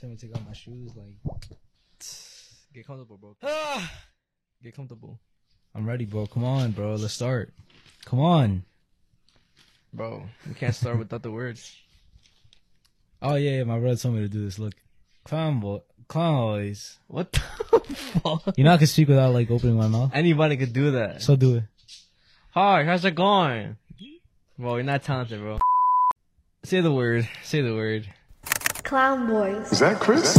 Tell me to take off my shoes. Like, Get comfortable, bro. Get comfortable, I'm ready, bro. Come on, bro. Let's start. Come on. bro. We can't start without the words. Oh yeah, yeah, my brother told me to do this. Look, clown boy, clown always. What the fuck? You know I can speak without like opening my mouth. Anybody could do that. So do it. Hi, how's it going? Bro, you're not talented, bro. Say the word. Say the word. Clown Boys. Is that Chris?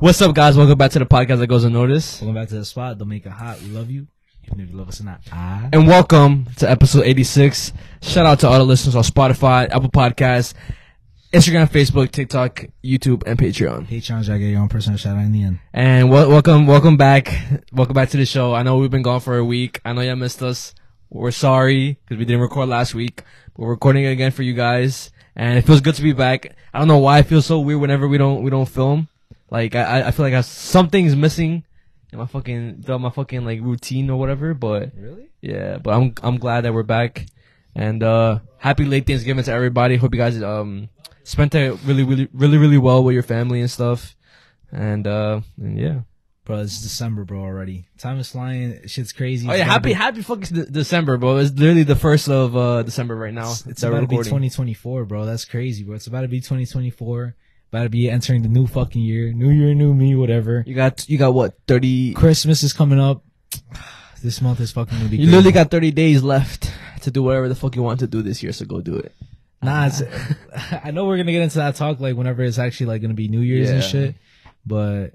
What's up, guys? Welcome back to the podcast that goes unnoticed. Welcome back to the spot. Don't make it hot. We love you, even if you love us or not. Ah. And welcome to episode 86. Shout out to all the listeners on Spotify, Apple Podcasts, Instagram, Facebook, TikTok, YouTube, and Patreon. Patreon's I get your own personal shout out in the end. And wel- welcome, welcome back. Welcome back to the show. I know we've been gone for a week. I know y'all missed us. We're sorry because we didn't record last week. But We're recording it again for you guys, and it feels good to be back. I don't know why it feels so weird whenever we don't we don't film. Like I I feel like I, something's missing in my fucking throughout my fucking like routine or whatever. But Really? yeah, but I'm I'm glad that we're back, and uh happy late Thanksgiving to everybody. Hope you guys um spent it really really really really well with your family and stuff, and uh and yeah. Bro, it's December, bro. Already. Time is flying. Shit's crazy. Oh yeah, happy be- happy fucking De- December, bro. It's literally the first of uh December right now. It's we're about to be 2024, bro. That's crazy, bro. It's about to be 2024. About to be entering the new fucking year. New year, new me, whatever. You got you got what thirty? Christmas is coming up. This month is fucking gonna be. You crazy. literally got thirty days left to do whatever the fuck you want to do this year. So go do it. Nah, it's, I know we're gonna get into that talk like whenever it's actually like gonna be New Year's and shit, but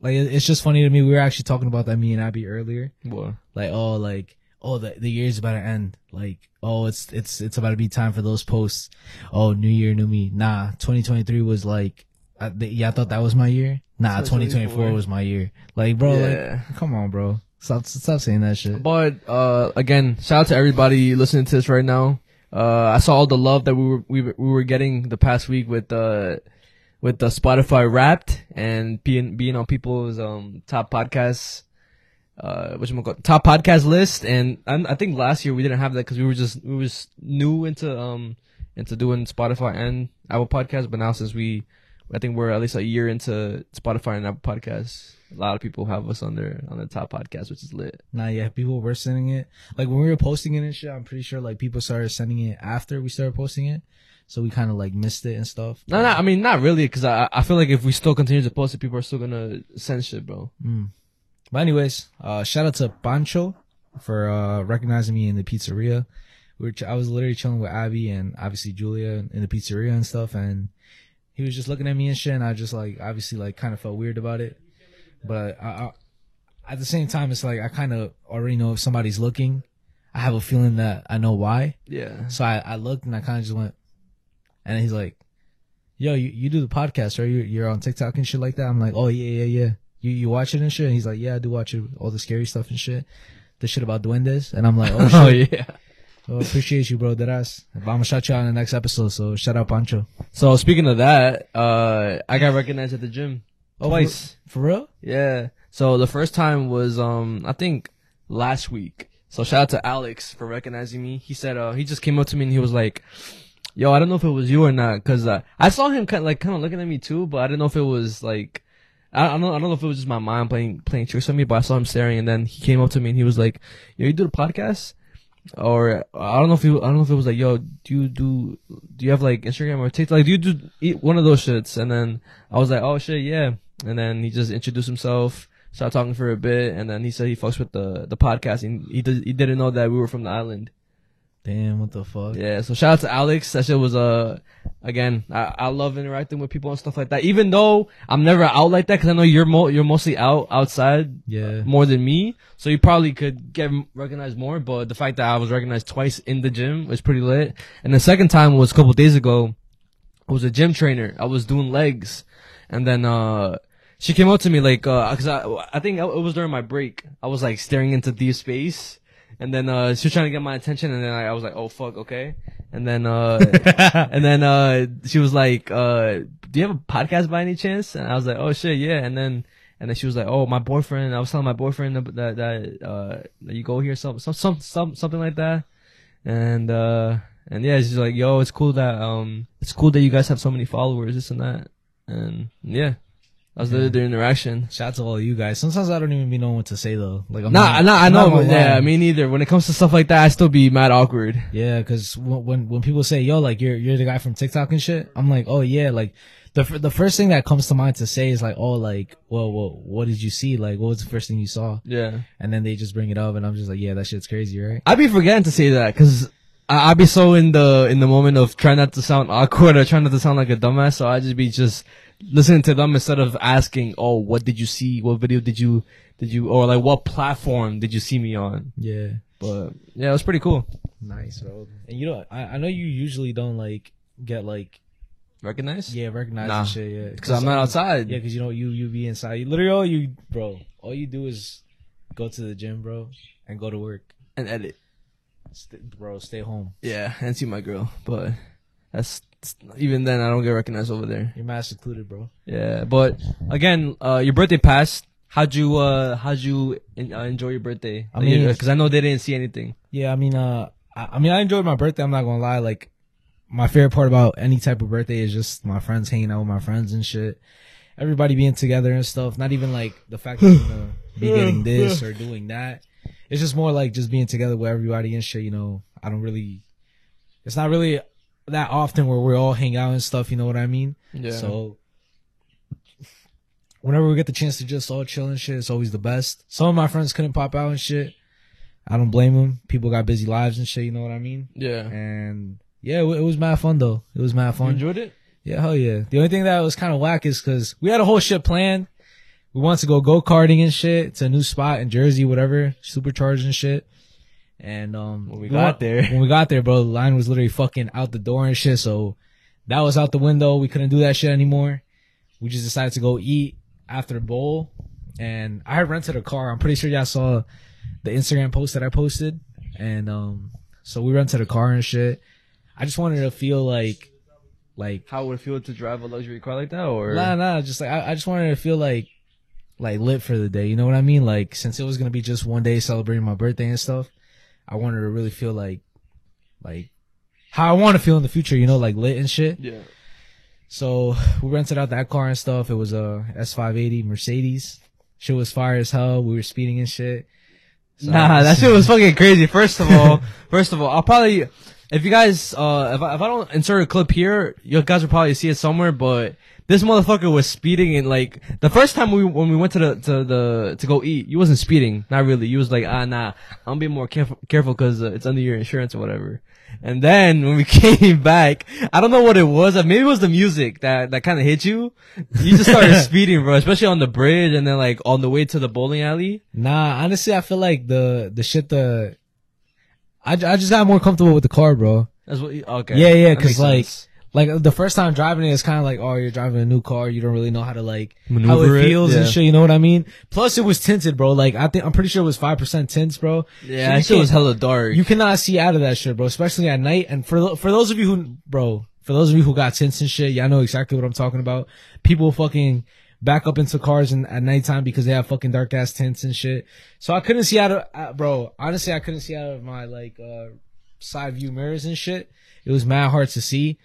like it's just funny to me. We were actually talking about that me and Abby earlier. Well, Like oh like oh the the year's about to end. Like oh it's it's it's about to be time for those posts. Oh New Year, new me. Nah, 2023 was like I, yeah I thought that was my year. Nah, 2024 2024 was my year. Like bro, Yeah. like come on, bro. Stop stop saying that shit. but uh, again, shout out to everybody listening to this right now. Uh, I saw all the love that we were we we were getting the past week with uh with the Spotify Wrapped and being being on people's um top podcasts. Uh, which top podcast list, and I, I think last year we didn't have that because we were just we was new into um into doing Spotify and Apple Podcasts, but now since we, I think we're at least a year into Spotify and Apple Podcasts, a lot of people have us on their on the top podcast, which is lit. Nah, yeah, people were sending it. Like when we were posting it and shit, I'm pretty sure like people started sending it after we started posting it. So we kind of like missed it and stuff. No, no, I mean not really, because I I feel like if we still continue to post it, people are still gonna send shit, bro. Mm. But anyways, uh, shout out to Pancho for uh recognizing me in the pizzeria. We were ch- I was literally chilling with Abby and obviously Julia in the pizzeria and stuff, and he was just looking at me and shit, and I just like obviously like kind of felt weird about it. But I, I, at the same time, it's like I kind of already know if somebody's looking. I have a feeling that I know why. Yeah. So I, I looked and I kind of just went, and he's like, "Yo, you, you do the podcast, right? You're, you're on TikTok and shit like that." I'm like, "Oh yeah, yeah, yeah. You you watch it and shit?" And he's like, "Yeah, I do watch it. All the scary stuff and shit. The shit about duendes." And I'm like, "Oh Oh yeah. Well, appreciate you, bro. That ass. I'm gonna shout you out in the next episode. So shout out Pancho. So speaking of that, uh, I got recognized at the gym twice. For real? Yeah. So the first time was um I think last week. So shout out to Alex for recognizing me. He said uh he just came up to me and he was like, "Yo, I don't know if it was you or not, cause uh, I saw him kind of like kind of looking at me too, but I didn't know if it was like." I I don't, I don't know if it was just my mind playing playing tricks on me, but I saw him staring, and then he came up to me and he was like, "Yo, you do the podcast?" Or I don't know if he, I don't know if it was like, "Yo, do you do do you have like Instagram or TikTok? Like, do you do eat one of those shits?" And then I was like, "Oh shit, yeah." And then he just introduced himself, started talking for a bit, and then he said he fucks with the the podcasting. He did, he didn't know that we were from the island. Damn, what the fuck? Yeah, so shout out to Alex. That shit was uh again, I, I love interacting with people and stuff like that. Even though I'm never out like that, because I know you're mo- you're mostly out outside Yeah. more than me, so you probably could get recognized more. But the fact that I was recognized twice in the gym was pretty lit. And the second time was a couple days ago. I was a gym trainer. I was doing legs, and then uh she came up to me like uh 'cause I I think it was during my break. I was like staring into deep space. And then uh she was trying to get my attention and then I, I was like, "Oh fuck, okay." And then uh and then uh she was like, uh "Do you have a podcast by any chance?" And I was like, "Oh shit, yeah." And then and then she was like, "Oh, my boyfriend." I was telling my boyfriend that that, that uh that you go here some some some some something like that. and uh, and yeah, she's like, yo, it's cool that um, it's cool that you guys have so many followers, this and that, and yeah, that was Yeah. the, the interaction. Shout out to all of you guys. Sometimes I don't even be knowing what to say though. Like I'm Nah, not, nah, I I'm know, not gonna yeah, lie. me neither. When it comes to stuff like that, I still be mad awkward. Yeah, because when, when when people say yo, like you're you're the guy from TikTok and shit, I'm like, oh yeah, like the fir- the first thing that comes to mind to say is like, oh, like, well, well, what did you see? Like, what was the first thing you saw? Yeah, And then they just bring it up, and I'm just like, yeah, that shit's crazy, right? I'd be forgetting to say that because I, I be so in the in the moment of trying not to sound awkward or trying not to sound like a dumbass. So I just be just listening to them instead of asking, "Oh, what did you see? What video did you did you or like what platform did you see me on?" Yeah, But yeah, it was pretty cool. nice, bro. And you know, I I know you usually don't like get like Recognized? yeah recognized Nah, and shit, yeah, because I'm not um, outside. Yeah, because you know you you be inside. You, literally, all you bro, all you do is go to the gym, bro, and go to work, and edit. St- bro. Stay home. Yeah, and see my girl. But that's even then I don't get recognized over there. You're mad secluded, bro. Yeah, but again, uh, your birthday passed. How'd you uh how'd you en- uh, enjoy your birthday? I mean- because I know they didn't see anything. Yeah, I mean, uh, I, I mean, I enjoyed my birthday. I'm not gonna lie. Like, my favorite part about any type of birthday is just my friends hanging out with my friends and shit. Everybody being together and stuff. Not even like the fact that you're gonna be getting this or doing that. It's just more like just being together with everybody and shit. You know, I don't really. It's not really that often where we all hang out and stuff. You know what I mean? Yeah. So whenever we get the chance to just all chill and shit, it's always the best. Some of my friends couldn't pop out and shit. I don't blame them. People got busy lives and shit. You know what I mean? yeah. And yeah, it, it was mad fun though. It was mad You fun. enjoyed it? Yeah, hell yeah. The only thing that was kind of whack is because we had a whole shit planned. We wanted to go go karting and shit to a new spot in Jersey, whatever, supercharged and shit. And um, When we got there. when we got there, bro, the line was literally fucking out the door and shit. So that was out the window. We couldn't do that shit anymore. We just decided to go eat after the bowl. And I had rented a car. I'm pretty sure y'all saw the Instagram post that I posted. And um, so we rented a car and shit. I just wanted to feel like, like How would it feel to drive a luxury car like that? Or Nah, nah, just like I, I just wanted to feel like like lit for the day. You know what I mean? Like since it was gonna be just one day celebrating my birthday and stuff, I wanted to really feel like like how I want to feel in the future. You know, like lit and shit. yeah. So we rented out that car and stuff. It was a S580 Mercedes. Shit was fire as hell. We were speeding and shit. So- Nah, that shit was fucking crazy. First of all, first of all, I'll probably if you guys uh if I, if I don't insert a clip here, you guys will probably see it somewhere. But this motherfucker was speeding and like the first time we when we went to the to the to go eat, you wasn't speeding, not really. You was like ah nah, I'm being more careful careful because uh, it's under your insurance or whatever. And then when we came back, I don't know what it was. uh, Maybe it was the music that that kind of hit you. You just started speeding, bro, especially on the bridge and then like on the way to the bowling alley. Nah, honestly, I feel like the the shit the I, I just got more comfortable with the car, bro. That's what. You, okay. Yeah, yeah, because like, sense. Like the first time driving it, it's kind of like, oh, you're driving a new car. You don't really know how to like how Maneuver it it, feels and yeah. shit. You know what I mean? Plus, it was tinted, bro. Like I think I'm pretty sure it was five percent tints, bro. yeah, So that you shit was hella dark. You cannot see out of that shit, bro. Especially at night. And for for those of you who, bro, for those of you who got tints and shit, y'all know exactly what I'm talking about. People fucking back up into cars and at nighttime because they have fucking dark ass tints and shit. So I couldn't see out of, uh, bro. Honestly, I couldn't see out of my like uh side view mirrors and shit. It was mad hard to see.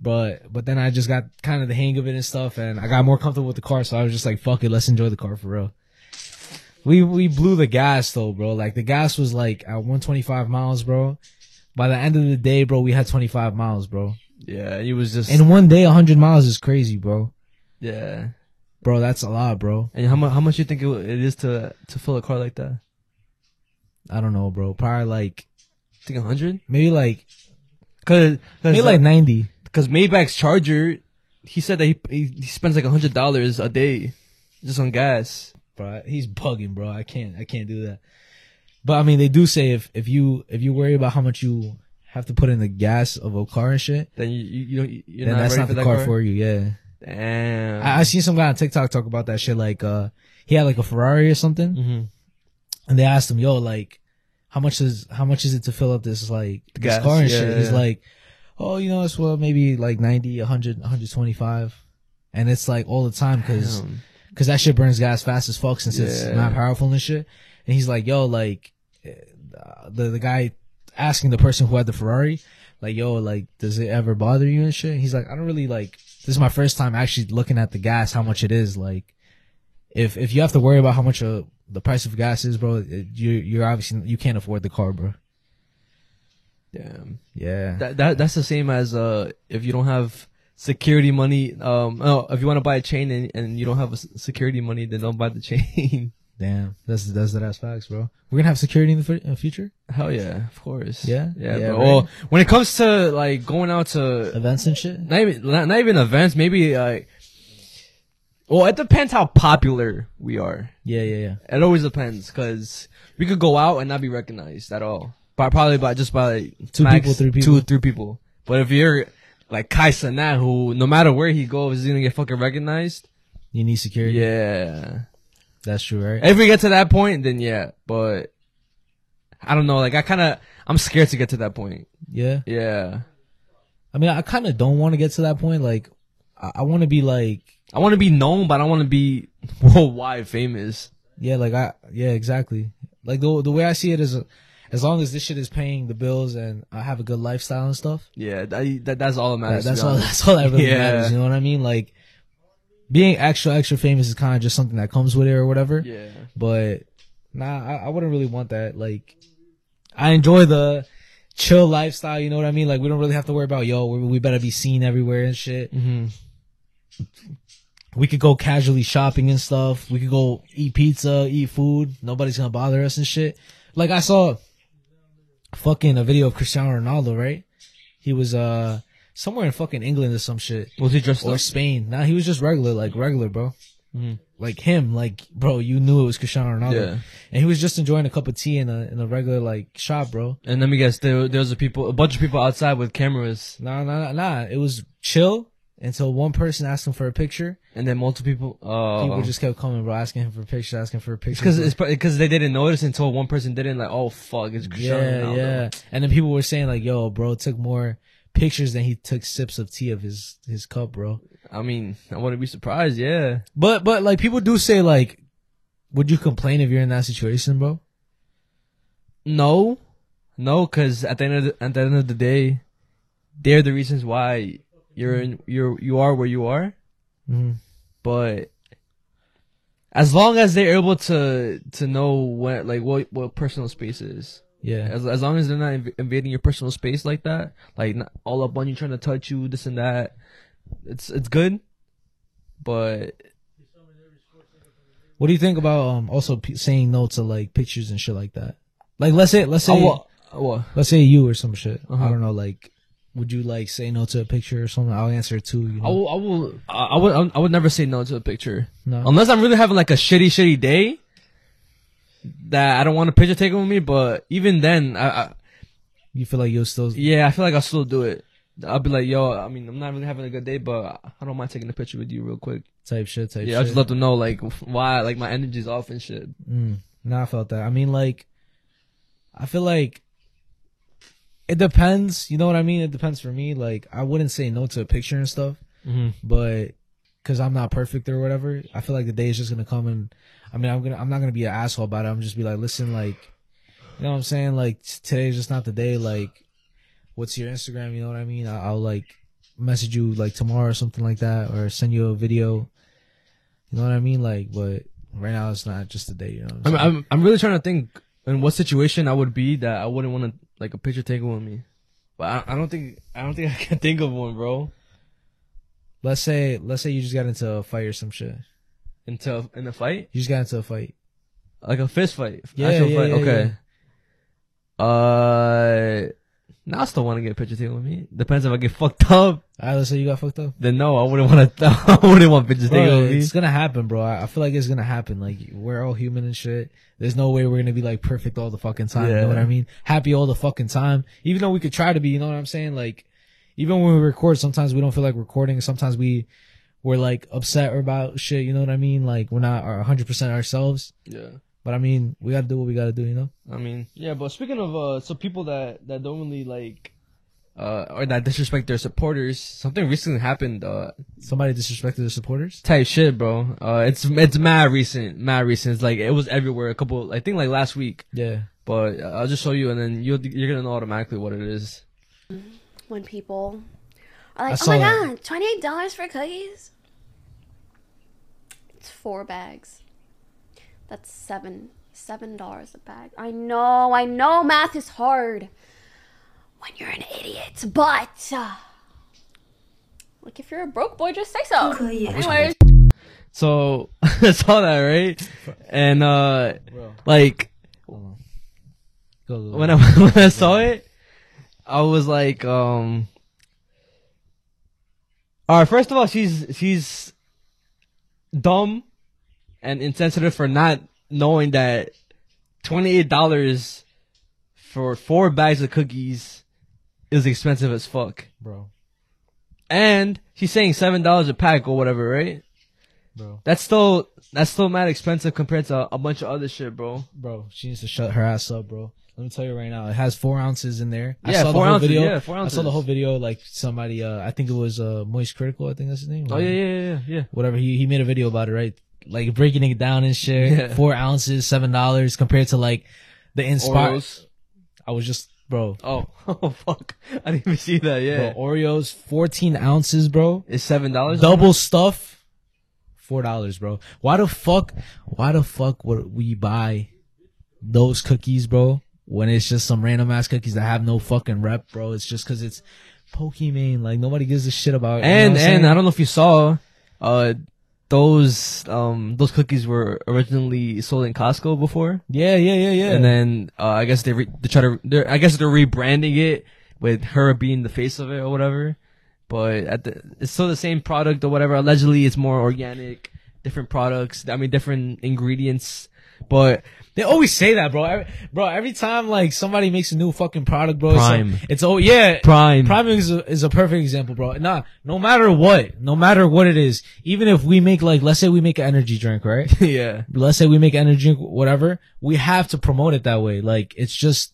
But but then I just got kind of the hang of it and stuff, and I got more comfortable with the car. So I was just like, "Fuck it, let's enjoy the car for real." We we blew the gas though, bro. Like the gas was like at 125 miles, bro. By the end of the day, bro, we had 25 miles, bro. yeah, it was just. In one day, 100 miles is crazy, bro. yeah. Bro, that's a lot, bro. And how much? How much you think it, it is to to fill a car like that? I don't know, bro. Probably like I think a hundred. maybe like Cause, maybe like 90. Cause Maybach's charger, he said that he he, he spends like a hundred dollars a day just on gas. Bro, he's bugging, bro. I can't I can't do that. But I mean, they do say if if you if you worry about how much you have to put in the gas of a car and shit, Then you you, you don't you're then not that's ready not for the that car, car, for you. Yeah. Damn. I, I seen some guy on TikTok talk about that shit. Like, uh, he had like a Ferrari or something, hmm and they asked him, "Yo, like, how much is how much is it to fill up this like this Gas, car and yeah, shit?" yeah, He's like, "Oh, you know, it's well maybe like 90, 100, 125." And it's like all the time because because that shit burns gas fast as fuck since it's not powerful and shit. And he's like, "Yo, like, eh, the the guy." asking the person who had the Ferrari, like, yo, like, does it ever bother you and shit? He's like, I don't really like. This is my first time actually looking at the gas, how much it is. Like, if if you have to worry about how much uh, the price of gas is, bro, it, you you're obviously you can't afford the car, bro. Damn. Yeah, That that that's the same as uh if you don't have security money. Um, oh, if you want to buy a chain and, and you don't have a security money, then don't buy the chain. damn, that's that's that's facts, bro. We're gonna have security in the fu- in future Hell yeah, of course. Yeah? yeah. Yeah, bro. right. Well, when it comes to like going out to events and shit. not even not, not even events, maybe like. Well, it depends how popular we are. Yeah, yeah, yeah. It always depends, cause we could go out and not be recognized at all. By probably by just by like, Two max people, three people. two, three people. But if you're like Kai Cenat, who no matter where he goes, he's gonna get fucking recognized. You need security. Yeah. that's true, right? If we get to that point, then yeah. But I don't know. Like I kind of, I'm scared to get to that point. Yeah. Yeah. I mean, I kind of don't want to get to that point. Like, I, I want to be like, I want to be known, but I want to be worldwide famous. yeah, like I, yeah, exactly. Like the the way I see it is, as long as this shit is paying the bills and I have a good lifestyle and stuff, Yeah. That, that that's all that that, matters. to that's all. That's all that really Yeah. matters. You know what I mean? Like, being extra extra famous is kind of just something that comes with it or whatever. Yeah. But nah, I, I wouldn't really want that. Like, I enjoy the chill lifestyle. You know what I mean? Like, we don't really have to worry about yo, we, we better be seen everywhere and shit. hmm we could go casually shopping and stuff. We could go eat pizza, eat food. Nobody's gonna bother us and shit. Like I saw fucking a video of Cristiano Ronaldo, right? He was uh somewhere in fucking England or some shit. Was he dressed Or up? Spain. Nah, he was just regular, like regular, bro. Mhm. Like him, like bro, you knew it was Cristiano Ronaldo. Yeah. And he was just enjoying a cup of tea in a in a regular like shop, bro. And let me guess, there, there was a people, a bunch of people outside with cameras, Nah, nah, nah, nah. It was chill until one person asked him for a picture. and then multiple people. Oh, People um, just kept coming, bro, asking him for pictures, asking for a picture. because it's because they didn't notice until one person didn't. Like, oh fuck, it's yeah, yeah. And then people were saying like, "Yo, bro, took more pictures than he took sips of tea of his his cup, bro." I mean, I wouldn't be surprised. Yeah. But but like people do say like, would you complain if you're in that situation, bro? No, no, because at the end of the, at the end of the day, they're the reasons why you're in you're you are where you are. Mm-hmm. But as long as they're able to to know what like what what personal space is, Yeah, as as long as they're not inv- invading your personal space like that, like not all up on you trying to touch you, this and that, it's it's good. But What do you think about um also p- saying no to like pictures and shit like that? Like let's say let's say oh, let's say you or some shit. Uh-huh. I don't know. Like, would you like say no to a picture or something? I'll answer too. You I know? will, I will, I I would, I would never say no to a picture. no. Unless I'm really having like a shitty, shitty day that I don't want a picture taken with me. But even then, I, I you feel like you'll still yeah, I feel like I'll still do it. I'll be like, yo, I mean, I'm not really having a good day, but I don't mind taking a picture with you real quick. type shit type. Yeah, I just let them know like why, like my energy's off and shit. Mm, no, I felt that. I mean, like, I feel like it depends. You know what I mean? It depends for me. Like, I wouldn't say no to a picture and stuff, Mm-hmm. but because I'm not perfect or whatever, I feel like the day is just gonna come and. I mean, I'm gonna. I'm not gonna be an asshole about it. I'm just be like, listen, like, you know what I'm saying? Like, t- today's just not the day. Like, what's your Instagram? You know what I mean? I- I'll like message you like tomorrow or something like that, or send you a video. You know what I mean? Like, but right now it's not just the day. You know. What I'm I'm. I'm, I'm really trying to think in what situation I would be that I wouldn't want to like a picture taken with me. But I, I don't think, I don't think I can think of one, bro. Let's say let's say you just got into a fight or some shit. Into in a fight, You just got into a fight. like a fist fight, Yeah, yeah, fight. yeah, okay. Uh, now I still want to get a picture taken with me. Depends if I get fucked up. Alright, let's say you got fucked up. Then no, I wouldn't want to. I wouldn't want pictures taken with me. it's gonna happen, bro. I I feel like it's gonna happen. Like we're all human and shit. There's no way we're gonna be like perfect all the fucking time. You know what I mean? Happy all the fucking time. Even though we could try to be, you know what I'm saying? Like even when we record, sometimes we don't feel like recording. Sometimes we we're like upset about shit. You know what I mean? Like we're not 100 percent ourselves. Yeah. But I mean, we gotta do what we gotta do. You know? I mean, yeah, but speaking of uh, so people that that don't really like uh, or that disrespect their supporters. Something recently happened. Uh, Somebody disrespected their supporters. type shit, bro. Uh, it's it's mad recent, mad recent. It's like it was everywhere. A couple, I think, like last week. Yeah. But uh, I'll just show you, and then you'll you're gonna know automatically what it is. when people are like, "Oh my that. god, twenty eight dollars for cookies." It's four bags. That's seven seven dollars a bag. I know, I know, math is hard when you're an idiot, but uh, like if you're a broke boy, just say so. Anyways, So I saw that right, and uh, Bro. like Go, go, go. when I when I saw it, I was like, um. All right. First of all, she's she's dumb and insensitive for not knowing that twenty eight dollars for four bags of cookies is expensive as fuck. bro, And she's saying seven dollars a pack or whatever, right? bro, That's still that's still mad expensive compared to a bunch of other shit, bro. bro. She needs to shut her ass up, bro. Let me tell you right now, it has four ounces in there. I Yeah, saw four the whole ounces, video. yeah, four ounces. I saw the whole video. Like somebody, uh, I think it was uh, Moist Critical. I think that's his name. Oh yeah, yeah, yeah, yeah, yeah. whatever. He he made a video about it, right? Like breaking it down and shit. Yeah. Four ounces, seven dollars compared to like the Inspire. Oreos. I was just, bro, Oh, oh fuck! I didn't even see that. Yeah, bro, Oreos, fourteen ounces, bro. it's seven dollars. Double stuff, four dollars, bro. Why the fuck? Why the fuck would we buy those cookies, bro? When it's just some random ass cookies that have no fucking rep, bro. It's just because it's Pokimane. Like nobody gives a shit about. it, you know And and? I don't know if you saw, uh, those um those cookies were originally sold in Costco before, yeah, yeah, yeah, yeah. and then uh, I guess they re- they try to they're, I guess they're rebranding it with her being the face of it or whatever. But at the it's still the same product or whatever. Allegedly, it's more organic, different products. I mean, different ingredients. But They always say that, bro. Every, bro, every time like somebody makes a new fucking product, bro, Prime. it's, it's oh yeah, Prime. Prime is a, is a perfect example, bro. Nah, no matter what, no matter what it is, even if we make like, let's say we make an energy drink, right? yeah, let's say we make energy drink, whatever, we have to promote it that way. Like it's just,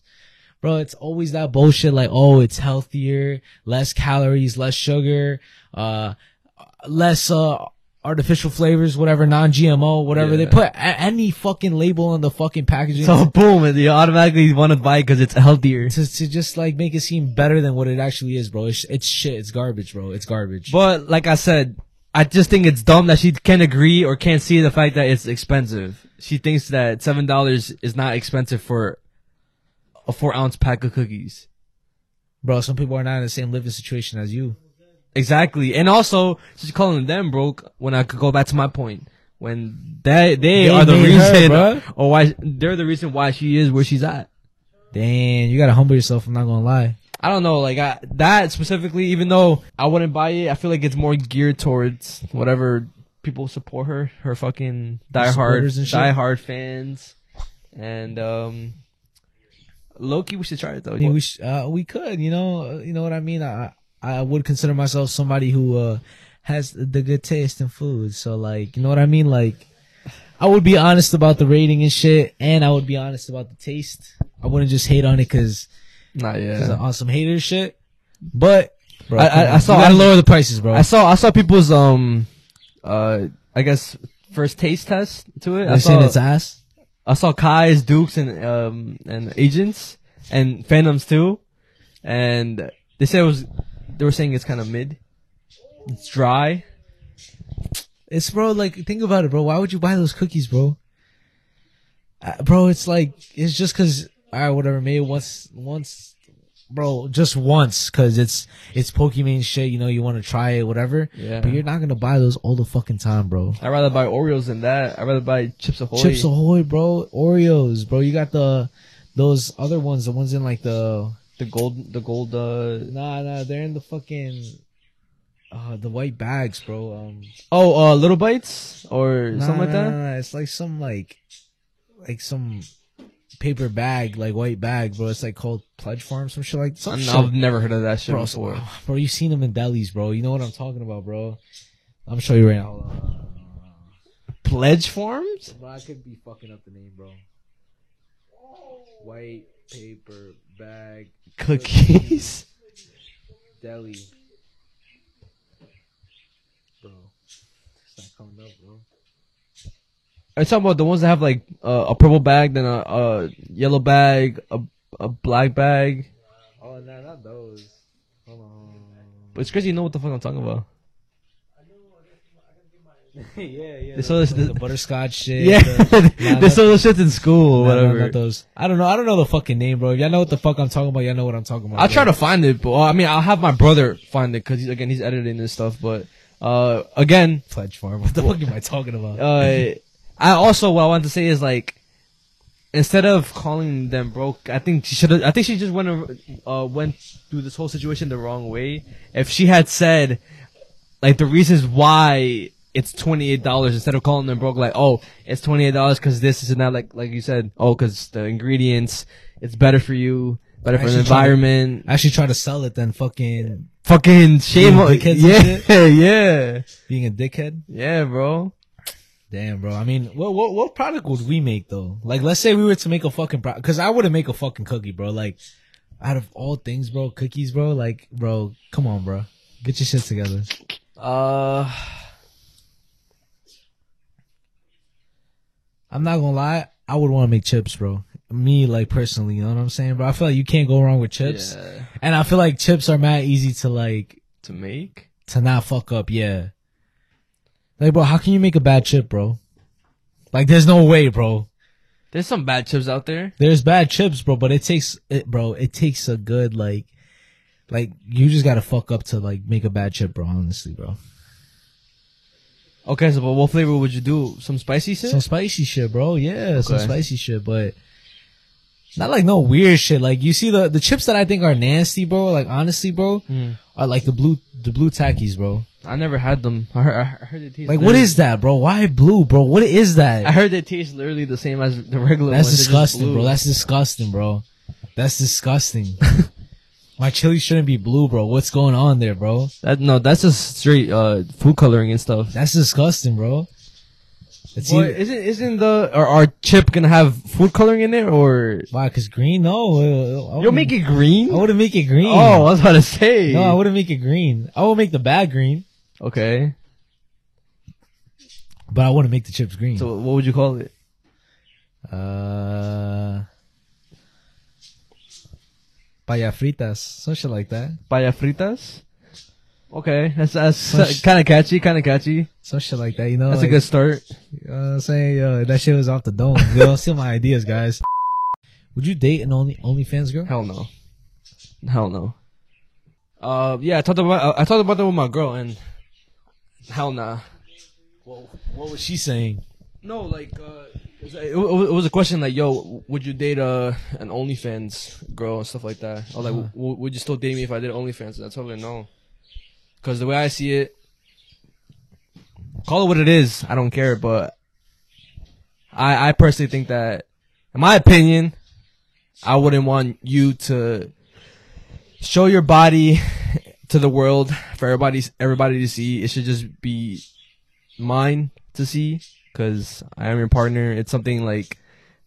bro, it's always that bullshit. Like, oh, it's healthier, less calories, less sugar, uh, less uh artificial flavors, whatever, non-GMO, whatever. They put a- any fucking label on the fucking packaging. so boom, you automatically want to buy because it's healthier. to, to just like make it seem better than what it actually is, bro. It's, it's shit. It's garbage, bro. It's garbage. But like I said, I just think it's dumb that she can't agree or can't see the fact that it's expensive. She thinks that seven dollars is not expensive for a four ounce pack of cookies. bro, some people are not in the same living situation as you. Exactly, and also she's calling them broke. When I could go back to my point, when they they, They are the her, reason, bruh. or why they're the reason why she is where she's at. Damn, you gotta humble yourself. I'm not gonna lie. I don't know, like I, that specifically. Even though I wouldn't buy it, I feel like it's more geared towards whatever people support her, her fucking diehard, supporters and shit? diehard fans, and um, Loki. We should try it though. I mean, we sh- uh, we could, you know, uh, you know what I mean. I I would consider myself somebody who uh has the good taste in food. So like, you know what I mean. Like, I would be honest about the rating and shit, and I would be honest about the taste. I wouldn't just hate on it because Not because yet. on some hater shit. But bro, I- I- I saw- gotta lower the prices, bro. I saw I saw people's um, uh, I guess first taste test to it. I saying saw it's ass. I saw Kai's, Dukes, and um and agents and Fanum's too, and they said it was. They were saying it's kind of mid. It's dry. It's bro, like think about it, bro. Why would you buy those cookies, bro? Uh, bro, it's like it's just cause all right, whatever. Maybe once, once, bro, just once, cause it's it's Pokimane shit. You know, you want to try it, whatever. Yeah. But you're not gonna buy those all the fucking time, bro. I'd rather buy Oreos than that. I'd rather buy Chips Ahoy. Chips Ahoy, bro. Oreos, bro. You got the those other ones, the ones in like the the gold, the gold. Uh, nah, nah. They're in the fucking. Uh, the white bags, bro. Um, oh, uh, little bites or Nah, something like nah, that. nah, nah. It's like some like, like some paper bag, like white bag, bro. It's like called Pledge Farm, some shit like some shit. I've never heard of that shit bro, before. bro, you seen them in delis, bro. You know what I'm talking about, bro. I'm show you right now. Hold on. Pledge forms? But I could be fucking up the name, bro. White paper bag. Cookies. Deli. Bro, it's not coming up, bro. Are you talking about the ones that have like uh, a purple bag, then a, a yellow bag, a a black bag? Oh, no, not those. Hold on. But it's crazy you know what the fuck I'm talking about. yeah, yeah. They saw this- like the butterscotch shit. Yeah, the- Nah, they those shits in school, nah, nah, whatever. not those. I don't know. I don't know the fucking name, bro. If y'all know what the fuck I'm talking about, y'all know what I'm talking about. I'll try to find it, but I mean, I'll have my brother find it because he's again he's editing this stuff. But uh, again, pledge farm. What the fuck am I talking about? uh, I also what I wanted to say is like instead of calling them broke, I think she should. I think she just went uh went through this whole situation the wrong way. If she had said like the reasons why it's twenty eight dollars instead of calling them broke, like oh it's twenty eight dollars because this is not like like you said oh because the ingredients it's better for you. Better for the Actually try to- environment. I actually try to sell it than fucking Fucking shame on dickheads and yeah, yeah, being a dickhead. yeah, bro. Damn, bro. I mean, what what what product would we make though? Like, let's say we were to make a fucking product, because I wouldn't make a fucking cookie, bro. Like, out of all things, bro, cookies, bro. Like, bro, come on, bro, get your shit together. Uh, I'm not gonna lie, I would want to make chips, bro. Me, like personally, you know what I'm saying, bro. I feel like you can't go wrong with chips, yeah. and I feel like chips are mad easy to like to make. to not fuck up. Yeah, like, bro, how can you make a bad chip, bro? Like, there's no way, bro. There's some bad chips out there. There's bad chips, bro, but it takes it, bro. It takes a good like, like you just gotta fuck up to like make a bad chip, bro. Honestly, bro. Okay, so but what flavor would you do? Some spicy shit? Some spicy shit, bro. Yeah, some spicy shit, but not like no weird shit. Like you see the the chips that I think are nasty, bro. Like honestly, bro, Mm. are like the blue the blue Takis, bro. I never had them. I heard, I heard they taste Like what is that, bro? Why blue, bro? What is that? I heard they taste literally the same as the regular That's ones. disgusting, bro. That's disgusting, bro. That's disgusting. My chili shouldn't be blue, bro. What's going on there, bro? That, no, that's just straight uh food coloring and stuff. That's disgusting, bro. It's Well, either, isn't isn't the or our chip gonna have food coloring in it or why? Cause green? No, uh, I you'll make it green? I wouldn't make it green. Oh, I was about to say. no, I wouldn't make it green. I would make the bag green, Okay, but I wouldn't make the chips green. so what would you call it? uh, paya fritas, some shit like that. Paya fritas. Okay, that's that's kind of catchy, kind of catchy. Some shit like that, you know. That's like, a good start. You know what I'm saying? Yo, that shit was off the dome. Yo, steal my ideas, guys. Would you date an only OnlyFans girl? Hell no. Hell no. Uh, yeah, I talked about I talked about that with my girl, and hell nah. What, what was she saying? No, like uh, it, was- it was it was a question like, "Yo, would you date uh, an OnlyFans girl and stuff like that?" I was like, Uh-huh. w- "Would you still date me if I did OnlyFans?" Told her no, because the way I see it, call it what it is. I don't care, but I I personally think that, in my opinion, I wouldn't want you to show your body to the world for everybody everybody to see. It should just be mine to see because I am your partner. It's something like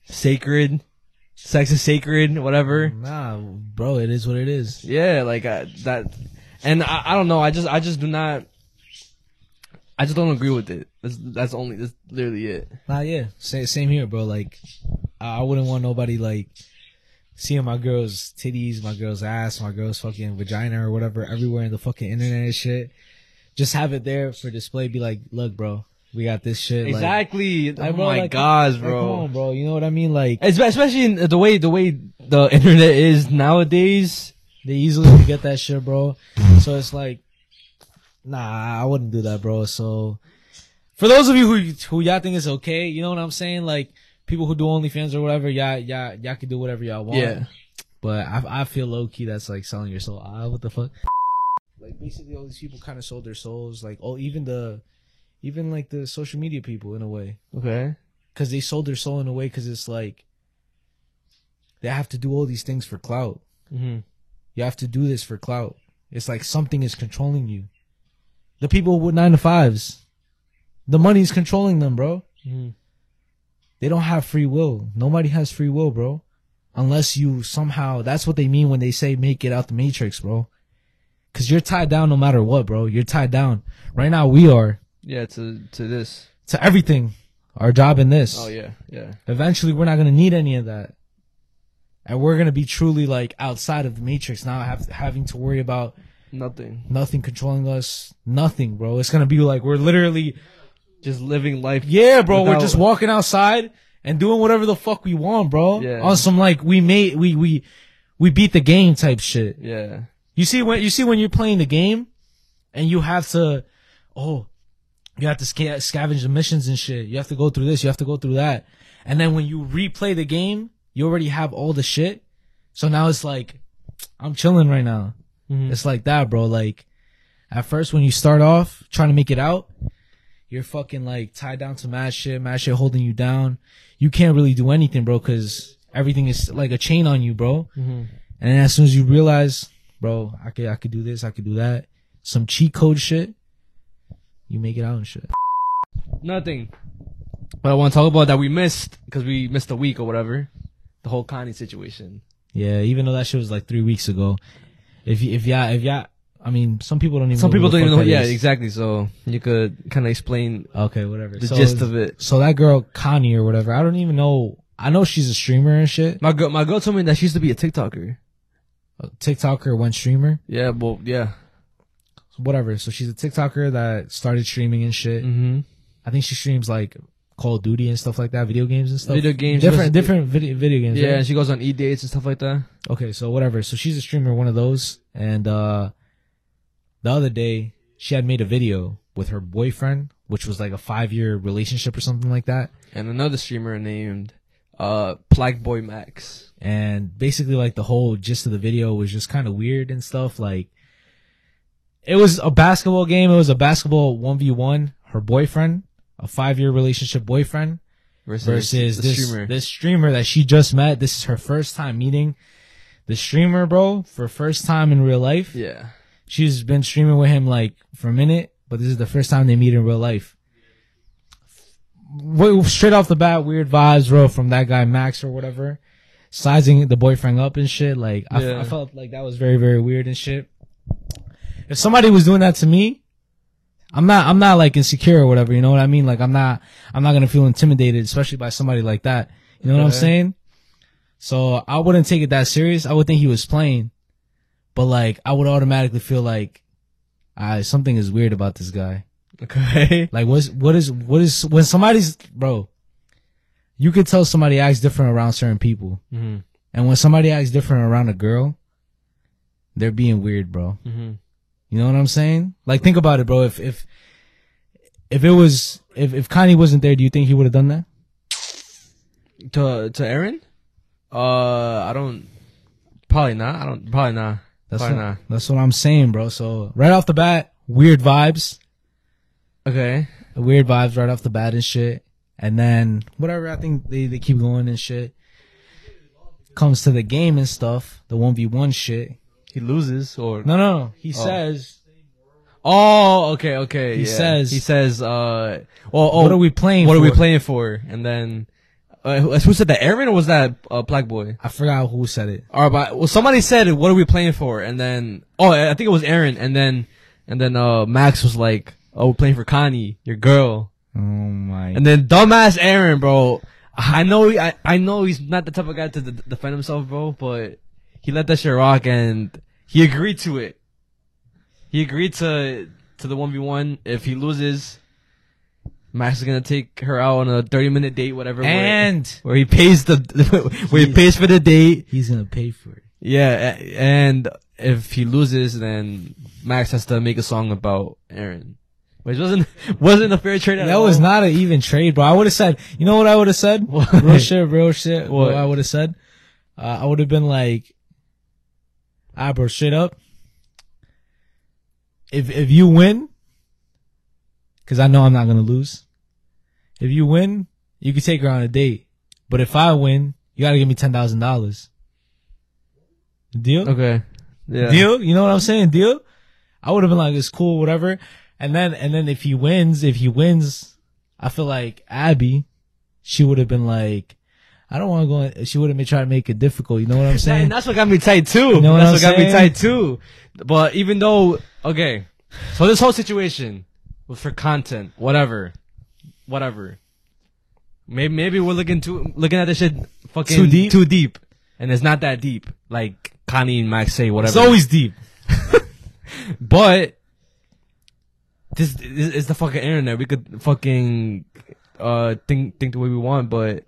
sacred. Sex is sacred, whatever. Nah, bro, it is what it is. Yeah, like that. And I, I don't know. I just I just do not. I just don't agree with it. That's that's only that's literally it. Nah, yeah, same, same here, bro. Like, I I wouldn't want nobody like seeing my girl's titties, my girl's ass, my girl's fucking vagina or whatever everywhere in the fucking internet and shit. Just have it there for display. Be like, look, bro, we got this shit. Exactly. like, oh bro, my like, gosh, like, bro. come on, bro. You know what I mean? Like, Especially in the way the way the internet is nowadays. they easily get that shit, bro. So it's like, nah, I wouldn't do that, bro. So for those of you who who y'all think it's okay, you know what I'm saying? Like people who do OnlyFans or whatever, y'all y'all y'all can do whatever y'all want. Yeah. But I I feel low key that's like selling your soul. Ah, what the fuck? Like basically all these people kind of sold their souls. Like oh, even the even like the social media people in a way Okay. because they sold their soul in a way because it's like they have to do all these things for clout. Mm-hmm. You have to do this for clout. It's like something is controlling you. The people with nine to fives, the money's controlling them, bro. Mm-hmm. They don't have free will. Nobody has free will, bro. Unless you somehow, that's what they mean when they say make it out the matrix, bro. cause you're tied down no matter what, bro. You're tied down. Right now we are Yeah, to to this. to everything. Our job in this. Oh yeah, yeah. Eventually we're not gonna need any of that. And we're gonna be truly like outside of the matrix now, have, having to worry about Nothing. nothing controlling us. Nothing, bro. It's gonna be like we're literally Just living life. Yeah, bro. we're just walking outside and doing whatever the fuck we want, bro. Yeah. On some like we made we we we beat the game type shit. Yeah. You see when you see when you're playing the game and you have to oh you have to sca- scavenge the missions and shit. You have to go through this, you have to go through that. And then when you replay the game, you already have all the shit. So now it's like I'm chilling right now. Mhm. It's like that, bro. Like at first when you start off trying to make it out, you're fucking like tied down to mad shit, mad shit holding you down. You can't really do anything, bro, cause everything is like a chain on you, bro. Mhm. And as soon as you realize, bro, I could, I could do this, I could do that, some cheat code shit, you make it out and shit. Nothing. But I want to talk about that we missed because we missed a week or whatever. The whole Connie situation. Yeah, even though that shit was like three weeks ago. If y- if yeah, if yeah, I mean, some people don't even. Some know people don't even know. Yeah, is. exactly. So you could kind of explain Okay, whatever. the So- gist of it. So that girl Connie or whatever, I don't even know. I know she's a streamer and shit. My girl, my girl told me that she used to be a TikToker. A TikToker went streamer, Yeah, well, yeah. Whatever. So she's a TikToker that started streaming and shit. Mm-hmm. I think she streams like Call of Duty and stuff like that, video games and stuff. Video games, different, different video video games. Yeah, right? and she goes on e dates and stuff like that. Okay, so whatever. So she's a streamer, one of those. And uh the other day, she had made a video with her boyfriend, which was like a five year relationship or something like that. And another streamer named uh Black Boy Max. And basically, like the whole gist of the video was just kind of weird and stuff. Like it was a basketball game. It was a basketball one v one. Her boyfriend, a five year relationship boyfriend, Versus, versus this streamer. this streamer that she just met. This is her first time meeting the streamer, bro, for first time in real life. Yeah. She's been streaming with him like for a minute, but this is the first time they meet in real life. Straight off the bat, weird vibes, bro, from that guy Max or whatever, sizing the boyfriend up and shit. Like I, f- Yeah. I felt like that was very, very weird and shit. If somebody was doing that to me, I'm not, I'm not like insecure or whatever. You know what I mean? Like I'm not, I'm not gonna feel intimidated, especially by somebody like that. You know what I'm saying? So I wouldn't take it that serious. I would think he was playing, but like I would automatically feel like, ah, something is weird about this guy. Okay. Like what's what is what is when somebody's bro, you could tell somebody acts different around certain people, Mm-hmm. and when somebody acts different around a girl, they're being weird, bro. Mm-hmm. You know what I'm saying? Like think about it, bro. If if if it was if if Connie wasn't there, do you think he would have done that? To to Aaron? Uh, I don't. Probably not. I don't. Probably not. That's probably what, not. that's what I'm saying, bro. So right off the bat, weird vibes. Okay. weird vibes right off the bat and shit. And then whatever, I think they, they keep going and shit. Comes to the game and stuff, the one v one shit. He loses or No, no, no. He Oh. says, Oh, okay, okay. He yeah. says- he says, uh, well, oh, "What are we playing? what are we for?" playing for? And then, uh, who who said that? Aaron or was that uh, Black Boy? I forgot who said it. Or but well, somebody said, "What are we playing for?" And then, oh, I think it was Aaron. And then, and then uh, Max was like, "Oh, we're playing for Connie, your girl." Oh my! And then dumbass Aaron, bro. I know, I, I know he's not the type of guy to d- defend himself, bro. But he let that shit rock, and he agreed to it. He agreed to to the one v one. If he loses, Max is gonna take her out on a thirty minute date, whatever. where- and where, he pays the where he pays for the date. he's gonna pay for it. Yeah, and if he loses, then Max has to make a song about Aaron, which wasn't wasn't a fair trade. At That was not an even trade, bro. I would have said, you know what I would have said? What? Real shit, real shit. What, What? I would have said? Uh, I would have been like, ah, bro, straight up. If if you win, because I know I'm not gonna lose. If you win, you can take her on a date. But if I win, you gotta give me ten thousand dollars. Deal? Okay. Yeah. Deal? You know what I'm saying? Deal? I would have been like, it's cool, whatever. And then, and then if he wins, if he wins, I feel like Abby, she would have been like, I don't want to go, she would have been trying to make it difficult. You know what I'm And saying? that's what got me tight too. You know what that's what got me tight too. but even though, okay, so this whole situation was for content, whatever, whatever. Maybe maybe we're looking too looking at this shit fucking Too deep? too deep, and it's not that deep. Like Connie and Max say, whatever. It's always deep. But this is is the fucking internet. We could fucking uh think think the way we want, but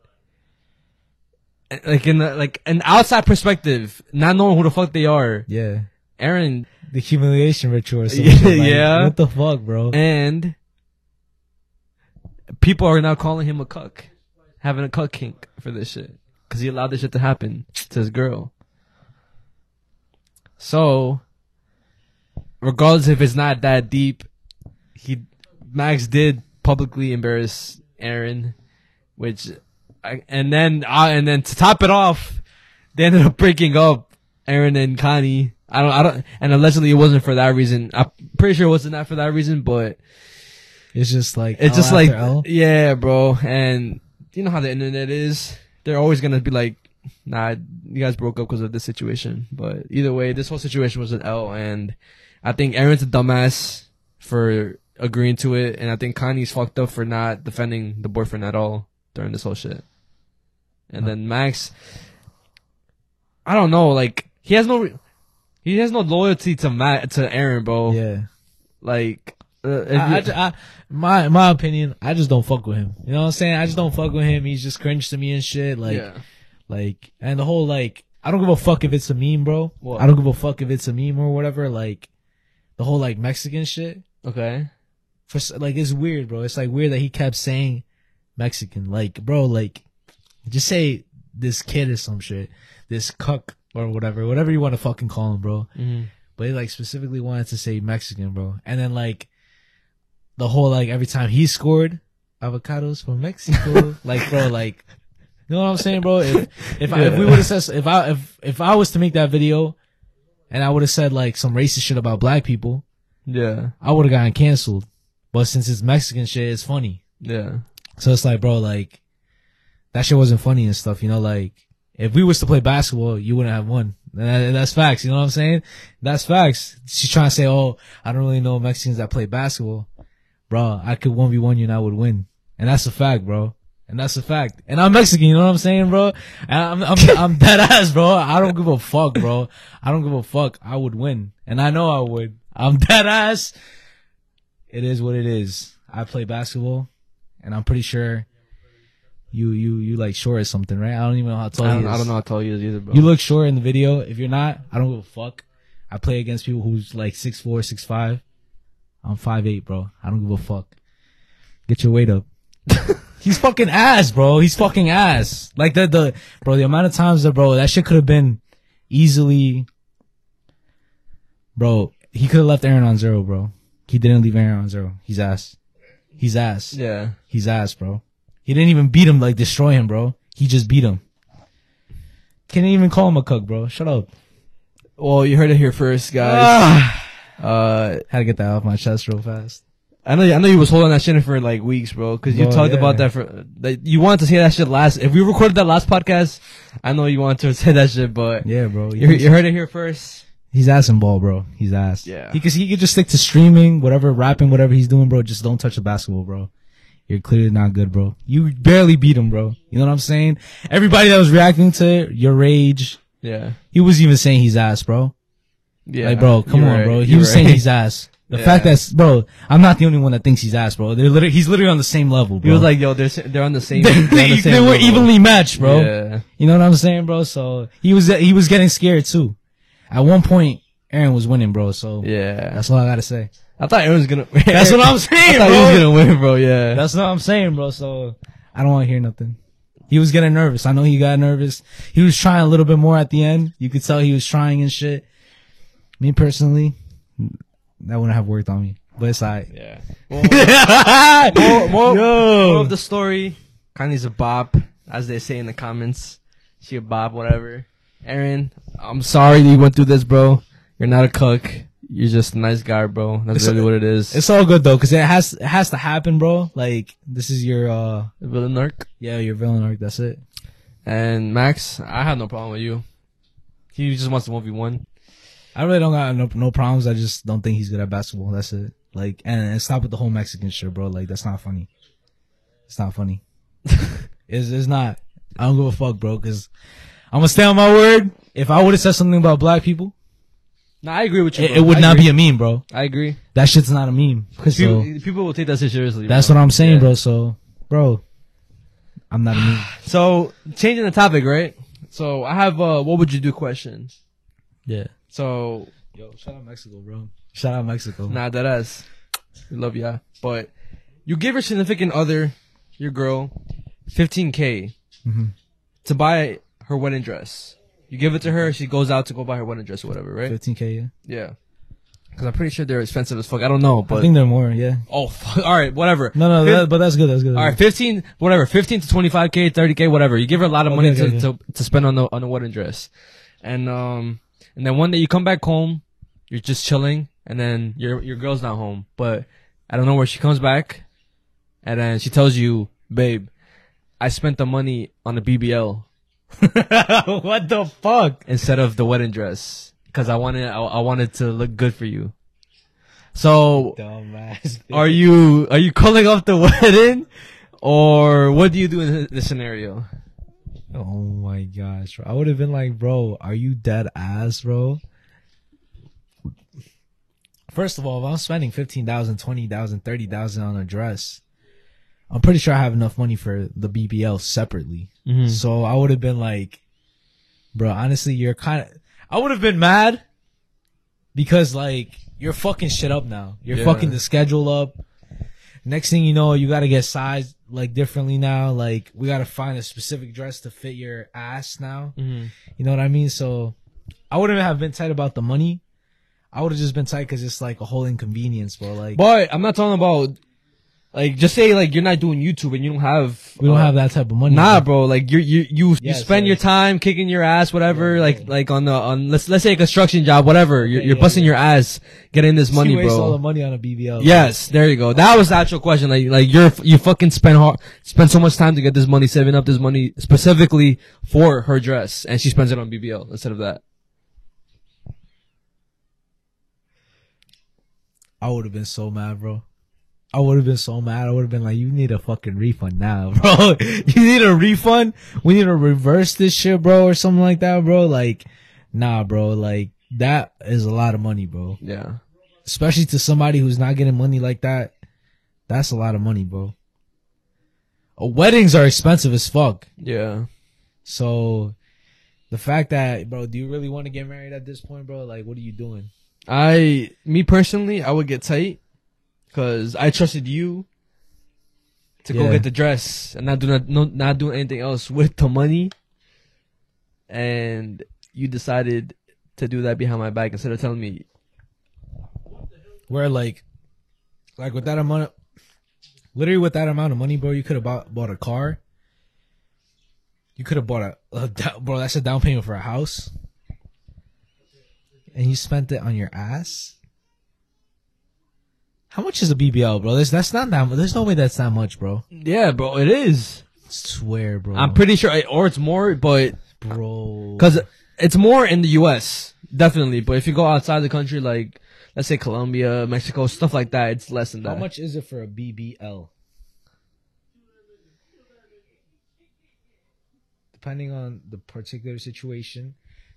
like in the, like an outside perspective, not knowing who the fuck they are, Yeah. Aaron The humiliation ritual or some Yeah. Like, yeah. What the fuck, bro? and people are now calling him a cuck, having a cuck kink for this shit because he allowed this shit to happen to his girl. So, regardless if it's not that deep, he Max did publicly embarrass Aaron, which, I, and then uh, and then to top it off, they ended up breaking up. Aaron and Connie. I don't. I don't. And allegedly, it wasn't for that reason. I'm pretty sure it wasn't that for that reason, but It's just like it's L just like L. yeah, bro. And you know how the internet is. They're always gonna be like, nah, you guys broke up because of this situation. But either way, this whole situation was an L, and I think Aaron's a dumbass for agreeing to it, and I think Connie's fucked up for not defending the boyfriend at all during this whole shit. And then Max, I don't know, like he has no, he has no loyalty to Matt to Aaron, bro. Yeah. Like, uh, I, I, I, my my opinion, I just don't fuck with him. You know what I'm saying? I just don't fuck with him. He's just cringe to me and shit. Like, yeah. like, and the whole like, I don't give a fuck if it's a meme, bro. What? I don't give a fuck if it's a meme or whatever. Like, the whole like Mexican shit. Okay. For like, it's weird, bro. It's like weird that he kept saying Mexican. Like, bro, like, just say this kid or some shit, this cuck or whatever, whatever you want to fucking call him, bro. Mm-hmm. but he like specifically wanted to say Mexican, bro. And then like the whole like every time he scored avocados from Mexico, like bro, like you know what I'm saying, bro? If if, I, if we would have said if I if if I was to make that video and I would have said like some racist shit about black people, Yeah. I would have gotten canceled. But since it's Mexican shit, it's funny. Yeah. So it's like, bro, like that shit wasn't funny and stuff. You know, like if we was to play basketball, you wouldn't have won. That- that's facts. You know what I'm saying? That's facts. She's trying to say, oh, I don't really know Mexicans that play basketball, bro. I could one v one you and I would win, and that's a fact, bro. And that's a fact. And I'm Mexican. You know what I'm saying, bro? And I'm I'm I'm dead ass, bro. I don't give a fuck, bro. I don't give a fuck. I would win, and I know I would. I'm dead ass. It is what it is. I play basketball, and I'm pretty sure you you you like short or something, right? I don't even know how tall I don't. I don't know how tall he is either, bro. You look short in the video. If you're not, I don't give a fuck. I play against people who's like six four, six five. I'm five eight, bro. I don't give a fuck. Get your weight up. He's fucking ass, bro. He's fucking ass. Like the the bro, the amount of times that bro, that shit could have been easily Bro, he could have left Aaron on zero, bro. He didn't leave Aaron on zero. He's ass. He's ass. yeah. He's ass, bro. He didn't even beat him, like destroy him, bro. He just beat him. Can't even call him a cook, bro. Shut up. Well, you heard it here first, guys. Ah. Uh, Had to get that off my chest real fast. I know, I know you was holding that shit in for like weeks, bro. Because you Bro, talked yeah. about that for, that you wanted to say that shit last. If we recorded that last podcast, I know you wanted to say that shit, but Yeah, bro. you, you heard it here first. He's ass and ball, bro. He's ass. Yeah. He he could just stick to streaming, whatever, rapping, whatever he's doing, bro. Just don't touch the basketball, bro. You're clearly not good, bro. You barely beat him, bro. You know what I'm saying? Everybody that was reacting to your rage, Yeah. he was even saying he's ass, bro. Yeah. Like, bro, come on, right. bro. He You're was saying right. he's ass. The Yeah. fact that, bro, I'm not the only one that thinks he's ass, bro. They're literally, he's literally on the same level, bro. He was like, yo, they're, they're on the same, they, on the they, same they were level. evenly matched, bro. Yeah. You know what I'm saying, bro? So he was, he was getting scared too. At one point, Aaron was winning, bro. So Yeah. that's all I gotta say. I thought Aaron was gonna. That's what I'm saying, I thought he was bro. gonna win, bro. Yeah. That's what I'm saying, bro. So I don't want to hear nothing. He was getting nervous. I know he got nervous. He was trying a little bit more at the end. You could tell he was trying and shit. Me personally, that wouldn't have worked on me. But it's alright. yeah. more, more, Yo. more of the story. Connie's a bop, as they say in the comments. She a bop, whatever. Aaron, I'm sorry you went through this, bro. You're not a cook. You're just a nice guy, bro. That's It's really what it is. It's all good though, cause it has it has to happen, bro. Like this is your uh villain arc. yeah your villain arc. That's it. And Max, I have no problem with you. He just wants to one v one. I really don't got no, no problems. I just don't think he's good at basketball. That's it. Like, and, and stop with the whole Mexican shit, bro. Like, that's not funny. It's not funny. it's, it's not. I don't give a fuck, bro. Cause I'm gonna stay on my word. If I would have said something about black people, No, I agree with you. it, it would I not agree. be a meme, bro. I agree. That shit's not a meme. Because So people, people will take that shit seriously. that's bro. what I'm saying, Yeah. bro. So, bro, I'm not a meme. So changing the topic, right? So I have uh, what would you do questions. Yeah. So Yo, shout out Mexico, bro. Shout out Mexico. nah, that ass. We love ya, but you give your significant other, your girl, 15k Mhm. to buy her wedding dress. You give it to her, she goes out to go buy her wedding dress or whatever, right? 15k, yeah. Yeah. Because I'm pretty sure they're expensive as fuck. I don't know, but I think they're more, yeah. oh, fuck. all right, whatever. No, no, that, but that's good. That's good. All right, fifteen, whatever, fifteen to twenty-five k, thirty k, whatever. You give her a lot of Okay, money okay, to, okay. to to spend on the on the wedding dress, and um, and then one day you come back home, you're just chilling, and then your your girl's not home, but I don't know where she comes back, and then she tells you, babe, I spent the money on the BBL what the fuck? instead of the wedding dress because I wanted I, I wanted to look good for you. So Dumbass. are you are you calling off the wedding, or what do you do in this scenario? Oh my gosh, bro. I would have been like, bro, are you dead ass, bro? First of all, if I'm spending 15,000, 20,000, 30,000 on a dress, I'm pretty sure I have enough money for the BBL separately. Mhm. So I would have been like, bro, honestly, you're kind of, I would have been mad because like, you're fucking shit up now. You're Yeah. fucking the schedule up. Next thing you know, you gotta get sized like differently now. Like, we gotta find a specific dress to fit your ass now. Mhm. You know what I mean? So I wouldn't have been tight about the money. I would have just been tight because it's like a whole inconvenience, bro. Like, But I'm not talking about like just say like you're not doing YouTube and you don't have we don't uh, have that type of money. Nah, bro. Like you you you you Yes, spend yes. your time kicking your ass, whatever. Yeah, like yeah. like on the on let's let's say a construction job, whatever. you're Okay, you're yeah, busting yeah. your ass getting this money, you waste bro. all the money on a BBL. Yes, there you go. That was the actual question. Like, like you're you fucking spend hard, spend so much time to get this money, saving up this money specifically for her dress, and she spends it on BBL instead of that. I would have been so mad, bro. I would have been so mad. I would have been like, you need a fucking refund now, bro. you need a refund? We need to reverse this shit, bro, or something like that, bro. Like, nah, bro. Like, that is a lot of money, bro. Yeah, Especially to somebody who's not getting money like that. That's a lot of money, bro. Uh, weddings are expensive as fuck. yeah. So, the fact that, bro, do you really want to get married at this point, bro? Like, what are you doing? I, me personally, I would get tight because I trusted you to go get the dress and not do not, no, not do anything else with the money, and you decided to do that behind my back instead of telling me. Where like, like with that amount, of, literally with that amount of money, bro, you could have bought bought a car. You could have bought a, a down- bro. That's a down payment for a house, and you spent it on your ass. How much is a BBL, bro? There's that's not that. There's no way that's that much, bro. Yeah, bro, it is. swear, bro. I'm pretty sure, or it's more, but bro. Because it's more in the U.S. definitely, but if you go outside the country, like let's say Colombia, Mexico, stuff like that, it's less than that. How much is it for a BBL? Depending on the particular situation,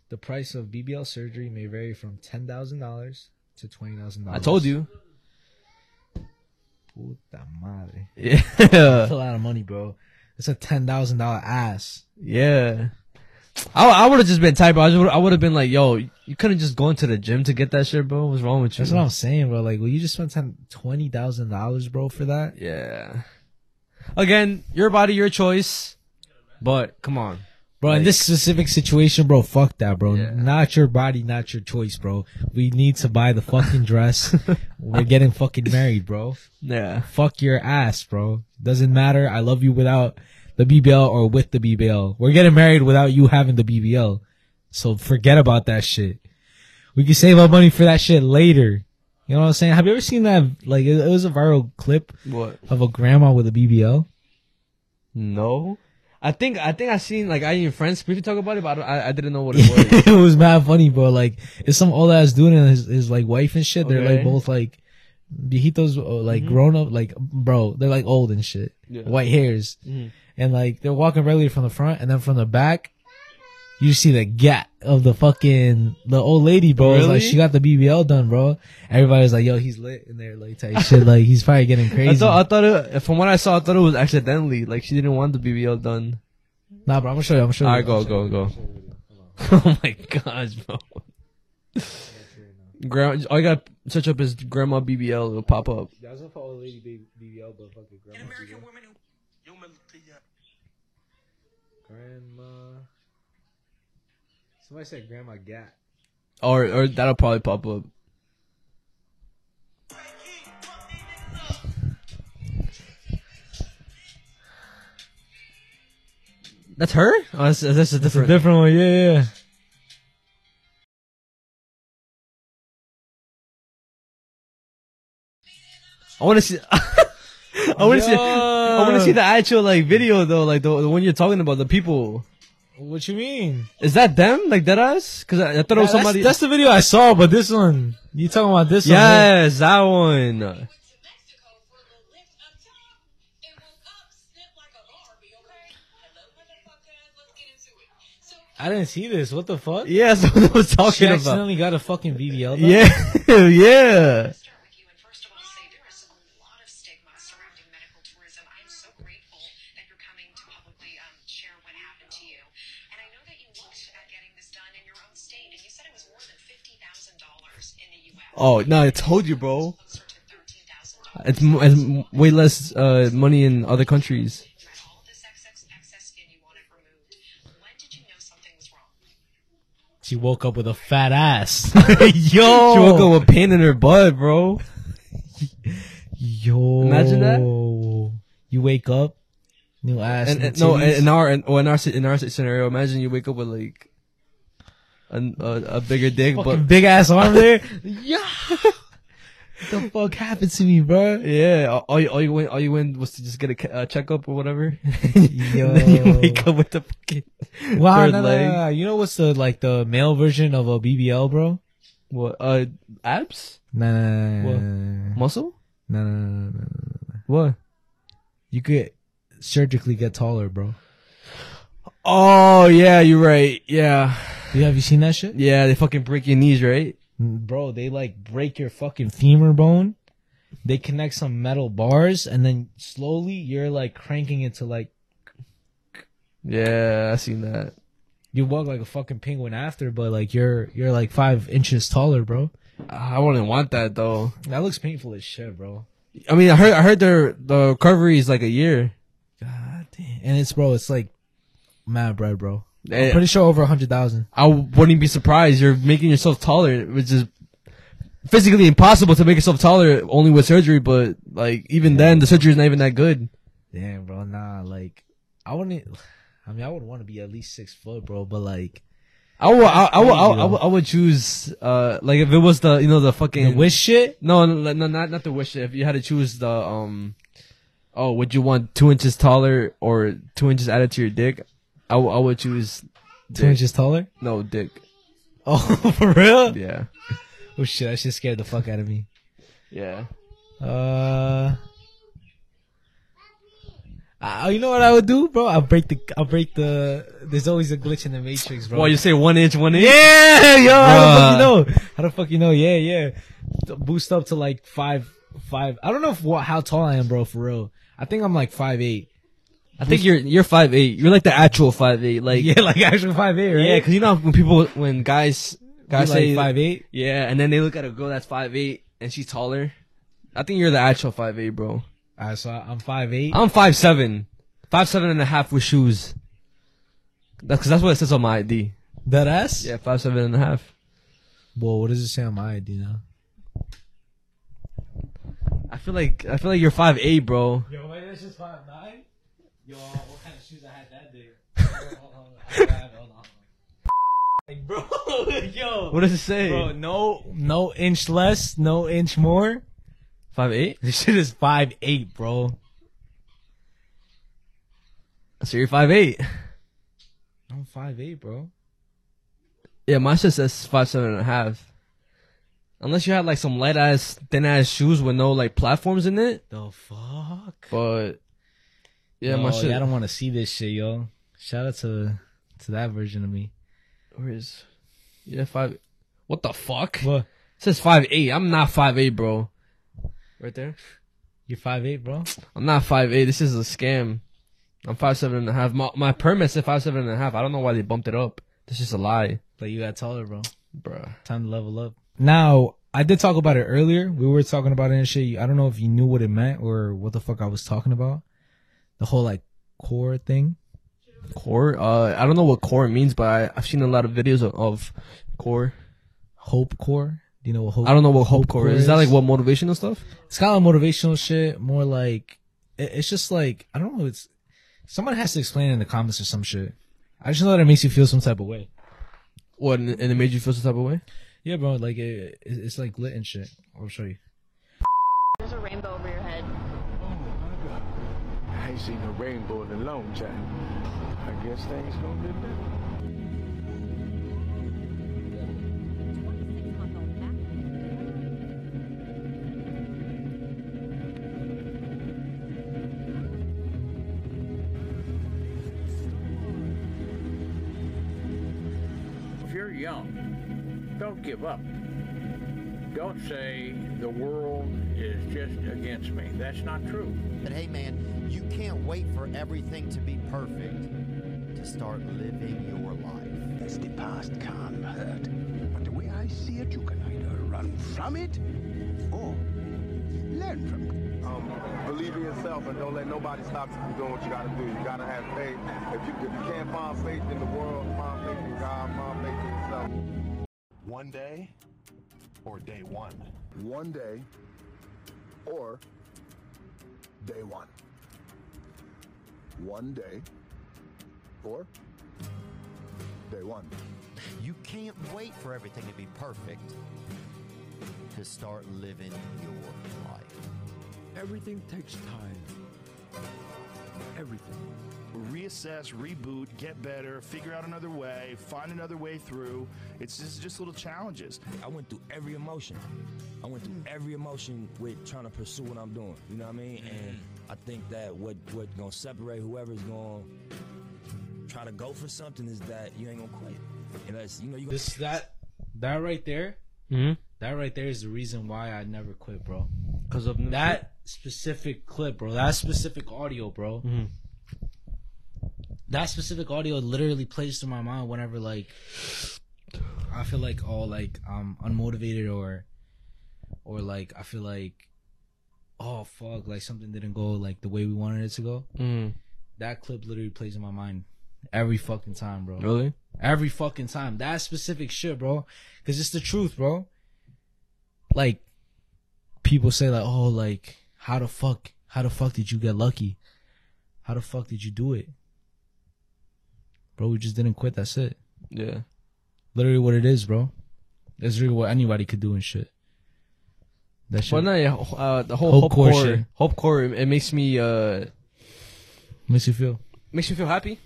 the price of BBL surgery may vary from ten thousand dollars to twenty thousand dollars. I told you. Puta madre. Yeah, That's a lot of money, bro. It's a ten thousand dollar ass. yeah. I I would have just been tight, bro. I would have been like, yo, you couldn't just go into the gym to get that shit, bro. What's wrong with you? That's what I'm saying, bro. Like, well, you just spent ten twenty thousand dollars, bro, for that. Yeah. Again, your body, your choice. But come on, Bro, in this specific situation, bro, fuck that, bro. Yeah. Not your body, not your choice, bro. We need to buy the fucking dress. We're getting fucking married, bro. yeah, Fuck your ass, bro. Doesn't matter. I love you without the BBL or with the BBL. We're getting married without you having the BBL. So forget about that shit. We can save our money for that shit later. You know what I'm saying? Have you ever seen that? Like, it, it was a viral clip what? of a grandma with a BBL. No. I think I think I seen like I and friends briefly talk about it, but I, I, I didn't know what it was. it was mad funny, bro. Like it's some old ass dude and his, his like wife and shit. They're like both like viejitos, uh, like grown up, like bro. They're like old and shit, Yeah. white hairs, Mhm. and like they're walking regularly from the front, and then from the back, you see the gap of the fucking the old lady, bro. Really? Like she got the BBL done, bro. Everybody's like, yo, he's lit in there, like type shit. Like he's probably getting crazy. I thought I thought it, from what I saw, I thought it was accidentally. Like she didn't want the BBL done. nah, bro. I'm gonna show you. I'm gonna show you. Alright, go go go. oh my gosh, bro. Grandma, all you gotta search up is grandma BBL. It'll pop up. Yeah, I was gonna old lady BBL, but fucking grandma. American women who. Grandma. Somebody said grandma gat. Or or that'll probably pop up. That's her? Oh, that's, that's a different. different one, yeah, yeah. I want to see. I want to see. I want to see the actual like video though, like the, the one you're talking about, the people. What you mean? Is that them? Like that us? Because I, I thought it was somebody. That's, that's the video I saw, but this one, you talking about this one? yes, that one. to Mexico for a little lift up top and woke up, snipped like a Barbie, okay? Hello, motherfuckers, let's get into it. So, I didn't see this. What the fuck? Yeah, that's what I was She talking about. accidentally got a fucking BBL. done? Yeah, yeah. start with you, and first I want to say there is a lot of stigma surrounding medical tourism. I'm so grateful that you're coming to publicly um, share what happened to you. And I know that you looked at getting this done in your own state, and you said it was more than $50,000 in the U.S. Oh no, I told you, bro. Closer to $13,000. It's, it's way less uh, money in other countries. You had all this excess, excess skin you wanted removed. When did you know something was wrong? She woke up with a fat ass. Yo, she woke up with pain in her butt, bro. Yo. Imagine that. You wake up, new ass. And, and no, in our in, well, in our in our scenario, imagine you wake up with like a bigger dick, but big ass arm there. yeah. What the fuck happened to me, bro? yeah, all- you all you went all you went was to just get a uh, checkup or whatever. Yo. and then you wake up with the fucking Wow, third no, no, leg. no, no. You know what's the like the male version of a BBL, bro? what uh abs Nah, nah, nah, What? nah, nah, muscle nah, nah, nah, nah, nah, nah. what? You could surgically get taller, bro. Oh yeah, you're right. Yeah, Yeah, have you seen that shit? yeah, they fucking break your knees, right? Bro, they like break your fucking femur bone. They connect some metal bars, and then slowly you're like cranking it to like Yeah, I seen that. you walk like a fucking penguin after, but like you're you're like five inches taller, bro. I wouldn't want that though. That looks painful as shit, bro. I mean, I heard I heard their the recovery is like a year. God damn. And it's bro, it's like mad bread, bro. I'm pretty sure over a hundred thousand. I wouldn't be surprised. You're making yourself taller, which is physically impossible to make yourself taller only with surgery. But like even then, the surgery is not even that good. Damn, bro. Nah, like I wouldn't. I mean, I would want to be at least six foot, bro. But like I would I, I would I, would- I would I would choose uh like if it was the you know the fucking the wish shit. no no no not not the wish shit. if you had to choose the um oh would you want two inches taller or two inches added to your dick? I, w- I would choose Two dick. inches taller. no dick. Oh, for real? Yeah Oh shit, that shit scared the fuck out of me. yeah. Uh, uh, you know what I would do, bro? I'll break the, I'll break the. There's always a glitch in the matrix, bro. Well, you say one inch, one inch. yeah, yo, how the fuck you know? How the fuck you know? Yeah, yeah. Boost up to like five, five. I don't know if, what, how tall I am, bro. For real, I think I'm like five eight. I think you're you're five eight. You're like the actual five eight. Like Yeah, like actual five eight, right? yeah, because you know when people when guys guys like say five eight. yeah, and then they look at a girl that's five eight and she's taller. I think you're the actual five eight, bro. Alright, so I'm five eight. I'm five seven, five seven and a half with shoes. That's because that's what it says on my ID. That ass? Yeah, five seven and a half. Well, what does it say on my ID now? I feel like I feel like you're five eight, bro. Yo, wait, that's just five nine. Yo, what kind of shoes I had that day? Like, bro, yo, What does it say? bro, no, no inch less, no inch more. Five eight. This shit is five eight, bro. So you're five eight. I'm five eight, bro. Yeah, mine just says five seven and a half. Unless you had like some light ass, thin ass shoes with no like platforms in it. The fuck? But yeah, my shit. I don't want to see this shit, yo. Shout out to to that version of me. Where is? Yeah, five. What the fuck? What? It says five eight. I'm not five eight, bro. Right there. You're five eight, bro. I'm not five eight. This is a scam. I'm five seven and a half. My my permit said five seven and a half. I don't know why they bumped it up. This is a lie, But you got taller, bro. bruh. Time to level up. Now, I did talk about it earlier. We were talking about it and shit. I don't know if you knew what it meant or what the fuck I was talking about. The whole like core thing. Core. Uh, I don't know what core means, but I, I've seen a lot of videos of, of core. Hope core. Do you know what hope? I don't know what hope core is. Is that like what motivational stuff? It's kind of motivational shit. More like it, it's just like I don't know. It's someone has to explain it in the comments or some shit. I just know that it makes you feel some type of way. What and and it made you feel some type of way? Yeah, bro. Like it, it- it's like lit and shit. I'll show you. There's a rainbow over your head. I ain't seen a rainbow in a long time. I guess things gonna get better. If you're young, don't give up. Don't say the world is just against me. That's not true. But hey, man, you can't wait for everything to be perfect to start living your life. As the past can hurt, but the way I see it, you can either run from it or learn from it. Um, believe in yourself and don't let nobody stop you from doing what you gotta do. You gotta have faith. If you, if you can't find faith in the world, find faith in God, find faith in yourself. One day or day one? One day or day one. One day or day one. You can't wait for everything to be perfect to start living your life. Everything takes time. Everything. reassess, reboot, get better, figure out another way, find another way through. It's just, just little challenges. I went through every emotion. I went through every emotion with trying to pursue what I'm doing. You know what I mean? And I think that what what gonna separate whoever's gonna try to go for something is that you ain't gonna quit. And that's you know you. This that that right there. Mm-hmm. That right there is the reason why I never quit, bro. Because of That specific clip, bro. That specific audio, bro. Mhm. That specific audio literally plays to my mind whenever like I feel like oh like I'm unmotivated or or like I feel like oh fuck like something didn't go like the way we wanted it to go. Mm. That clip literally plays in my mind every fucking time, bro. Really? Every fucking time. That specific shit, bro. Cause it's the truth, bro. Like, people say like, oh, like, how the fuck, how the fuck did you get lucky? How the fuck did you do it? Bro, we just didn't quit. That's it. Yeah. Literally what it is, bro. That's really what anybody could do and shit. That shit Well, no, yeah, uh, the whole Hope hope, core core, shit. hope core, it makes me uh makes you feel. makes me feel happy.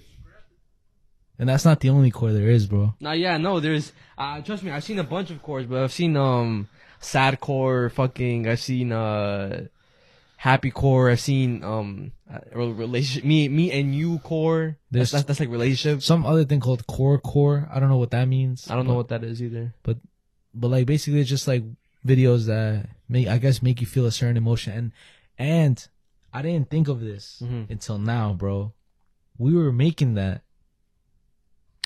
And that's not the only core there is, bro. Nah, yeah, no, there's uh trust me, I've seen a bunch of cores, but I've seen um sad core, fucking, I've seen uh happy core, I've seen um relationship, me, me and you core. There's- That's, that's that's like relationship. Some other thing called core core. I don't know what that means. I don't know what that is either. but but like basically it's just like videos that make I guess make you feel a certain emotion and and I didn't think of this Mhm. until now, bro. We were making that.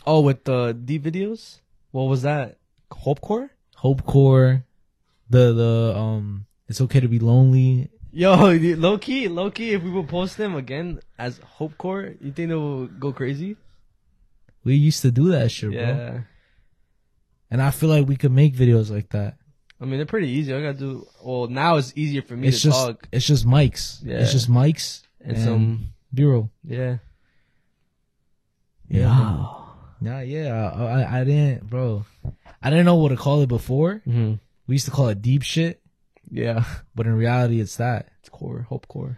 Oh, with the deep videos. What was that? Hope core. Hope core, the the um it's okay to be lonely. Yo, low key, low key. If we would post them again as Hope Core, you think they will go crazy? We used to do that shit, bro. Yeah. And I feel like we could make videos like that. I mean, they're pretty easy. I gotta do. Well, now it's easier for me it's to just talk. it's just mics. Yeah. It's just mics And and, some- bureau. Yeah. Yeah. Nah, yeah. I, I I didn't, bro. I didn't know what to call it before. Mm-hmm. We used to call it deep shit, Yeah. but in reality, it's that. It's core. Hope Core.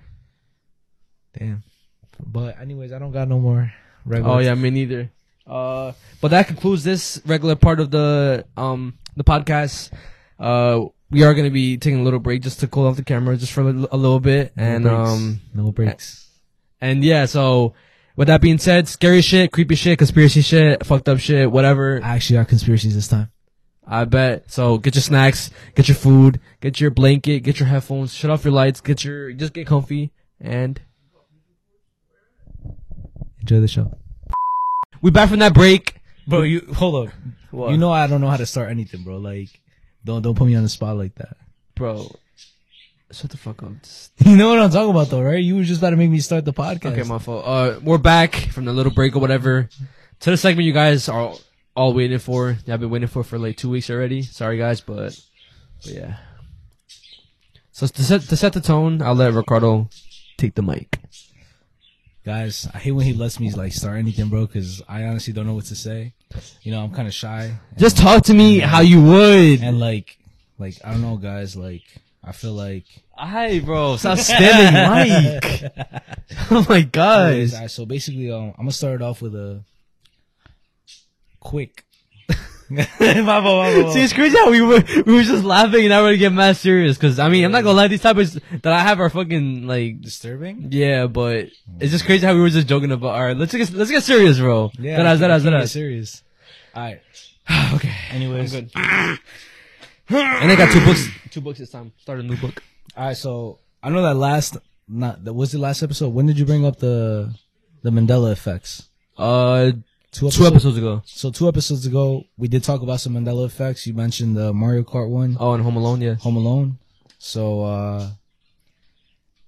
Damn. But anyways, I don't got no more. Regular Oh yeah, me neither. Uh, but that concludes this regular part of the um the podcast. Uh, we are gonna be taking a little break just to cool off the camera just for a little, a little bit, No and breaks. um, no breaks. and yeah. So with that being said, scary shit, creepy shit, conspiracy shit, fucked up shit, whatever. I actually got conspiracies this time. I bet. So get your snacks, get your food, get your blanket, get your headphones, shut off your lights, get your just get comfy, and Enjoy the show. we back from that break. Bro, you hold up. What? You know I don't know how to start anything, bro. Like, don't don't put me on the spot like that. bro. Shut the fuck up. Just- You know what I'm talking about, though, right? You were just about to make me start the podcast. Okay, my fault. Uh, we're back from the little break or whatever to the segment you guys are all waiting for. I've been waiting for for like two weeks already. Sorry, guys, but, but yeah. So to set to set the tone, I'll let Ricardo take the mic. Guys, I hate when he lets me like start anything, bro, because I honestly don't know what to say. You know, I'm kind of shy. Just talk to me how you would. And like, like I don't know, guys. Like, I feel like. Hi, bro. Stop spamming Mike. oh my god. Anyways, alright, so basically, um, I'm gonna start it off with a quick. My fault, my fault. See, it's crazy how we were we were just laughing and we're gonna get mad serious. Cause I mean, I'm not gonna lie, these topics that I have are fucking like disturbing. Yeah, but it's just crazy how we were just joking about. All right, let's get let's get serious, bro. Yeah, that I that that get serious. All right. okay. Anyways, I'm good. and I got two books. Two books this time. Start a new book. All right, so I know that last not that was the last episode. When did you bring up the the Mandela effects? Uh, two two episodes ago. So two episodes ago, we did talk about some Mandela effects. You mentioned the Mario Kart one. Oh, and Home Alone, yeah. Home Alone. So uh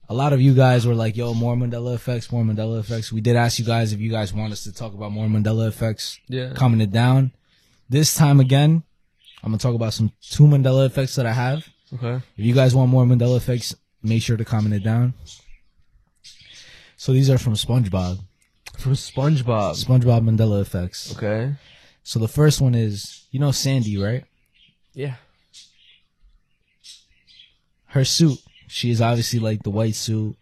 a lot of you guys were like, "Yo, more Mandela effects, more Mandela effects." We did ask you guys if you guys want us to talk about more Mandela effects. Yeah. Comment it down. This time again, I'm gonna talk about some two Mandela effects that I have. Okay. If you guys want more Mandela effects, make sure to comment it down. So these are from SpongeBob. From SpongeBob. SpongeBob Mandela effects. Okay. So the first one is, you know Sandy, right? Yeah. Her suit. She is obviously like the white suit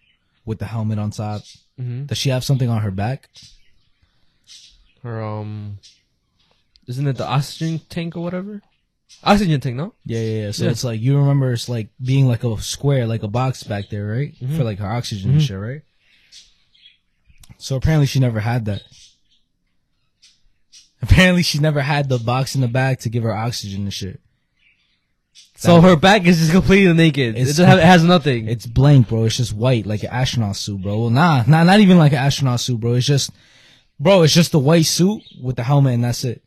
with the helmet on top. Mhm. Does she have something on her back? Her um, isn't it the oxygen tank or whatever? Oxygen tank, no? Yeah, yeah, yeah. So Yeah. it's like you remember it's like being like a square, like a box back there, right? Mhm. For like her oxygen and Mhm. shit, right? So apparently she never had that. Apparently she never had the box in the back to give her oxygen and shit. So That- her back is just completely naked. It, It's- doesn't have, it has nothing. It's blank, bro. It's just white, like an astronaut suit, bro. Well, nah, nah, not even like an astronaut suit, bro. It's just, bro, it's just the white suit with the helmet and that's it.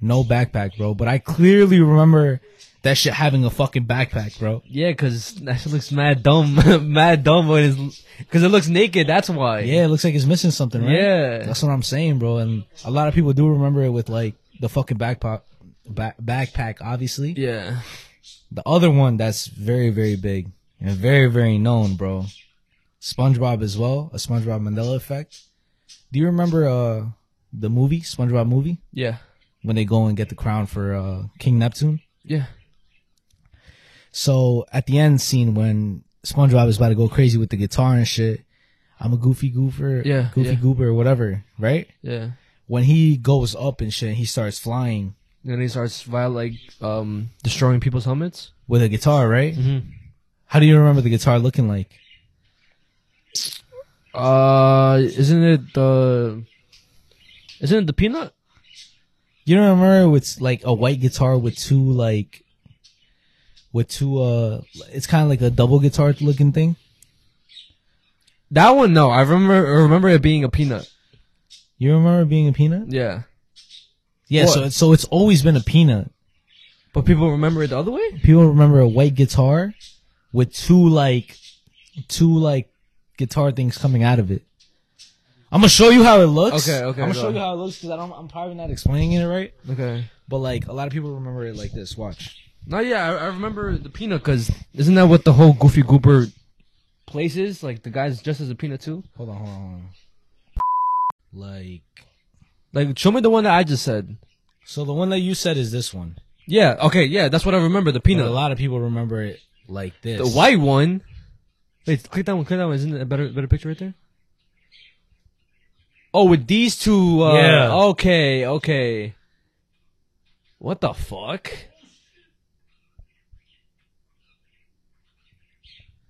No backpack, bro. But I clearly remember that shit having a fucking backpack, bro. Yeah, cause that shit looks mad dumb, mad dumb when it's, cause it looks naked. That's why. Yeah, it looks like it's missing something, right? Yeah. That's what I'm saying, bro. And a lot of people do remember it with like the fucking backpack, back, backpack, obviously. Yeah. The other one that's very, very big and very, very known, bro. SpongeBob as well, a SpongeBob Mandela effect. Do you remember uh the movie, SpongeBob movie? Yeah. When they go and get the crown for uh King Neptune? Yeah. So at the end scene when SpongeBob is about to go crazy with the guitar and shit, I'm a goofy goofer, Yeah, goofy yeah. goober or whatever, right? Yeah. When he goes up and shit, he starts flying Then he starts viol like um destroying people's helmets. with a guitar, right? Mhm. How do you remember the guitar looking like? Uh, isn't it the? Isn't it the peanut? You don't remember it's like a white guitar with two like with two uh it's kind of like a double guitar looking thing. That one, no. I remember. I remember it being a peanut. You remember it being a peanut? Yeah. Yeah, What? so it's so it's always been a peanut. But people remember it the other way. People remember a white guitar with two like two like guitar things coming out of it. I'm gonna show you how it looks. Okay, okay, I'm gonna go show on. you how it looks because I don't. I'm probably not explaining it right. Okay. But like a lot of people remember it like this. Watch. No, yeah, I, I remember the peanut because isn't that what the whole Goofy Goober place is? Like the guy's dressed as a peanut too. Hold on, hold on, hold on. Like, Like, show me the one that I just said. so the one that you said is this one. Yeah. Okay. Yeah, that's what I remember. The But peanut. a lot of people remember it like this. The white one. Wait, click that one. Click that one. Isn't it a better better picture right there? Oh, with these two. Uh, Yeah. Okay. Okay. What the fuck?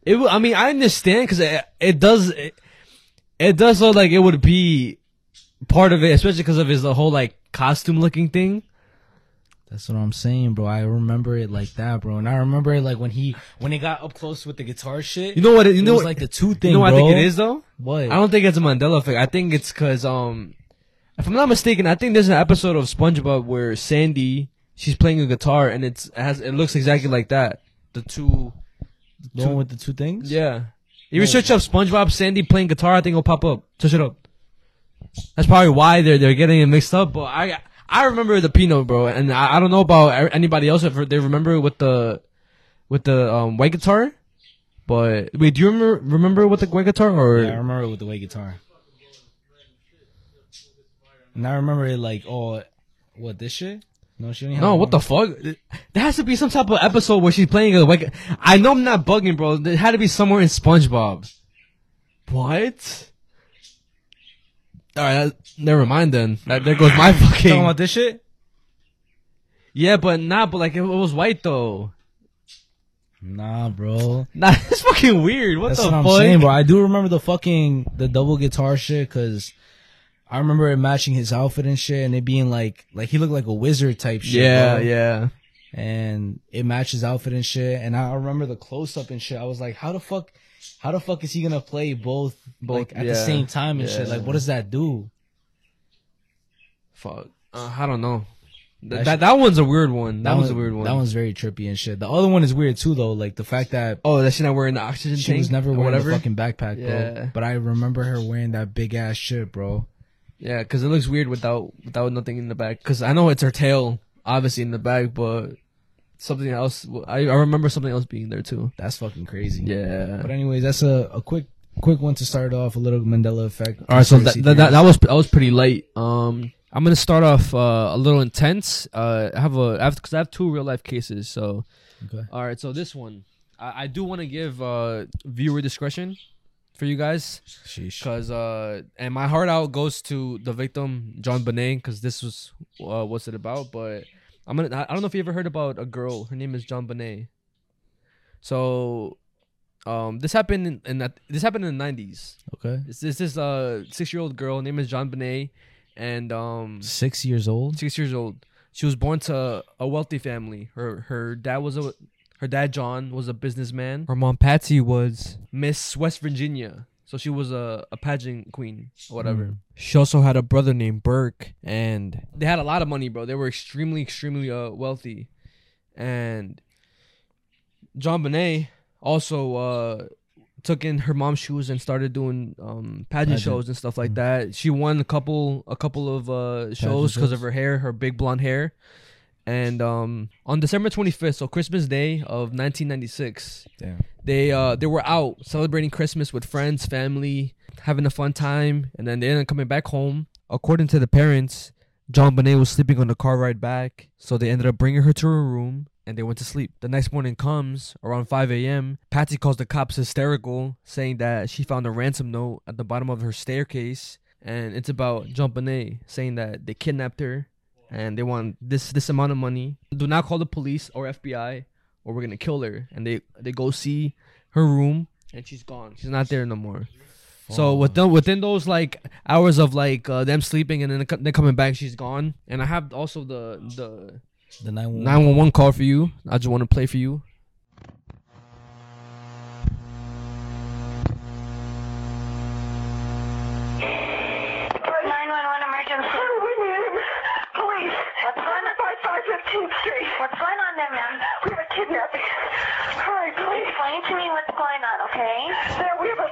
It. I mean, I understand because it, it does. It, it does look like it would be part of it, especially because of his the whole like costume looking thing. That's what I'm saying, bro. I remember it like that, bro. And I remember it like when he when he got up close with the guitar shit. You know what? It, you it know was what- like the two thing. You know what I think it is though. What? I don't think it's a Mandela effect. I think it's because um, if I'm not mistaken, I think there's an episode of SpongeBob where Sandy she's playing a guitar and it's it has it looks exactly like that. The two, The one with the two things. yeah. If you search up SpongeBob Sandy playing guitar, I think it'll pop up. Search it up. That's probably why they're they're getting it mixed up. But I I remember the peanut, bro, and I, I don't know about anybody else if they remember with the with the um white guitar. But wait, do you remember remember with the white guitar or? Yeah, I remember with the white guitar. And I remember it like, oh, what this shit? No, she had No, what the fuck? There has to be some type of episode where she's playing a white. I know I'm not bugging, bro. There had to be somewhere in SpongeBob. What? All right, that- never mind then. That, there goes my fucking. Talking about this shit? yeah, but not. But like, it, was white though. Nah, bro. Nah, it's fucking weird. What That's the what I'm fuck? saying, bro. I do remember the fucking the double guitar shit because I remember it matching his outfit and shit, and it being like like he looked like a wizard type shit. Yeah, bro. yeah. And it matched his outfit and shit. And I remember the close up and shit. I was like, how the fuck, how the fuck is he gonna play both, Both, like at yeah, the same time and shit? Like, what does that do? Fuck. Uh, I don't know. Th- That that, that one's a weird one. That, one's a weird one. That one's very trippy and shit. The other one is weird too, though. Like the fact that Oh, that she not wearing the oxygen she tank. was never wearing whatever. the fucking backpack, Yeah. bro. But I remember her wearing that big ass shit, bro. Yeah, because it looks weird without without nothing in the back. Because I know it's her tail, obviously in the back, but something else. I, I remember something else being there too. That's fucking crazy. Yeah. But anyways, that's a, a quick quick one to start off. A little Mandela effect. All right, so that, that, that, that was that was pretty late. Um, I'm gonna start off uh, a little intense. Uh, I have a I have because I have two real life cases. So, Okay. all right. So this one, I, I do want to give uh, viewer discretion for you guys. Sheesh. Cause uh, and my heart out goes to the victim JonBenét because this was uh, what's it about. But I'm gonna I don't know if you ever heard about a girl. Her name is JonBenét. So, um, this happened in, in that this happened in the '90s. Okay. This this is a six year old girl. Name is John Bonet, and um, Six years old. six years old. She was born to a wealthy family. Her her dad was a her dad John was a businessman. Her mom Patsy was Miss West Virginia. So she was a, a pageant queen or whatever. Mm. She also had a brother named Burke and they had a lot of money, bro. They were extremely extremely uh, wealthy. And JonBenét also uh took in her mom's shoes and started doing um pageant, Pageant. shows and stuff like that. She won a couple a couple of uh shows because of her hair, her big blonde hair. And um on December 25th, so Christmas Day of 1996, Damn. they uh they were out celebrating Christmas with friends, family, having a fun time, and then they ended up coming back home. According to the parents, JonBenét was sleeping on the car ride back, so they ended up bringing her to her room and they went to sleep. The next morning comes around 5 a.m. Patsy calls the cops hysterical, saying that she found a ransom note at the bottom of her staircase, and it's about JonBenét, saying that they kidnapped her and they want this this amount of money. Do not call the police or FBI, or we're gonna kill her. And they they go see her room, and she's gone. She's not there no more. So within within those like hours of like uh, them sleeping and then then coming back, she's gone. And I have also the the The nine one nine one one call for you. I just want to play for you. emergency. Police. What's going on? 5515th Street. What's going on there, ma'am? We have a kidnapping. Hurry, please. Explain to me what's going on, okay? There, we have a,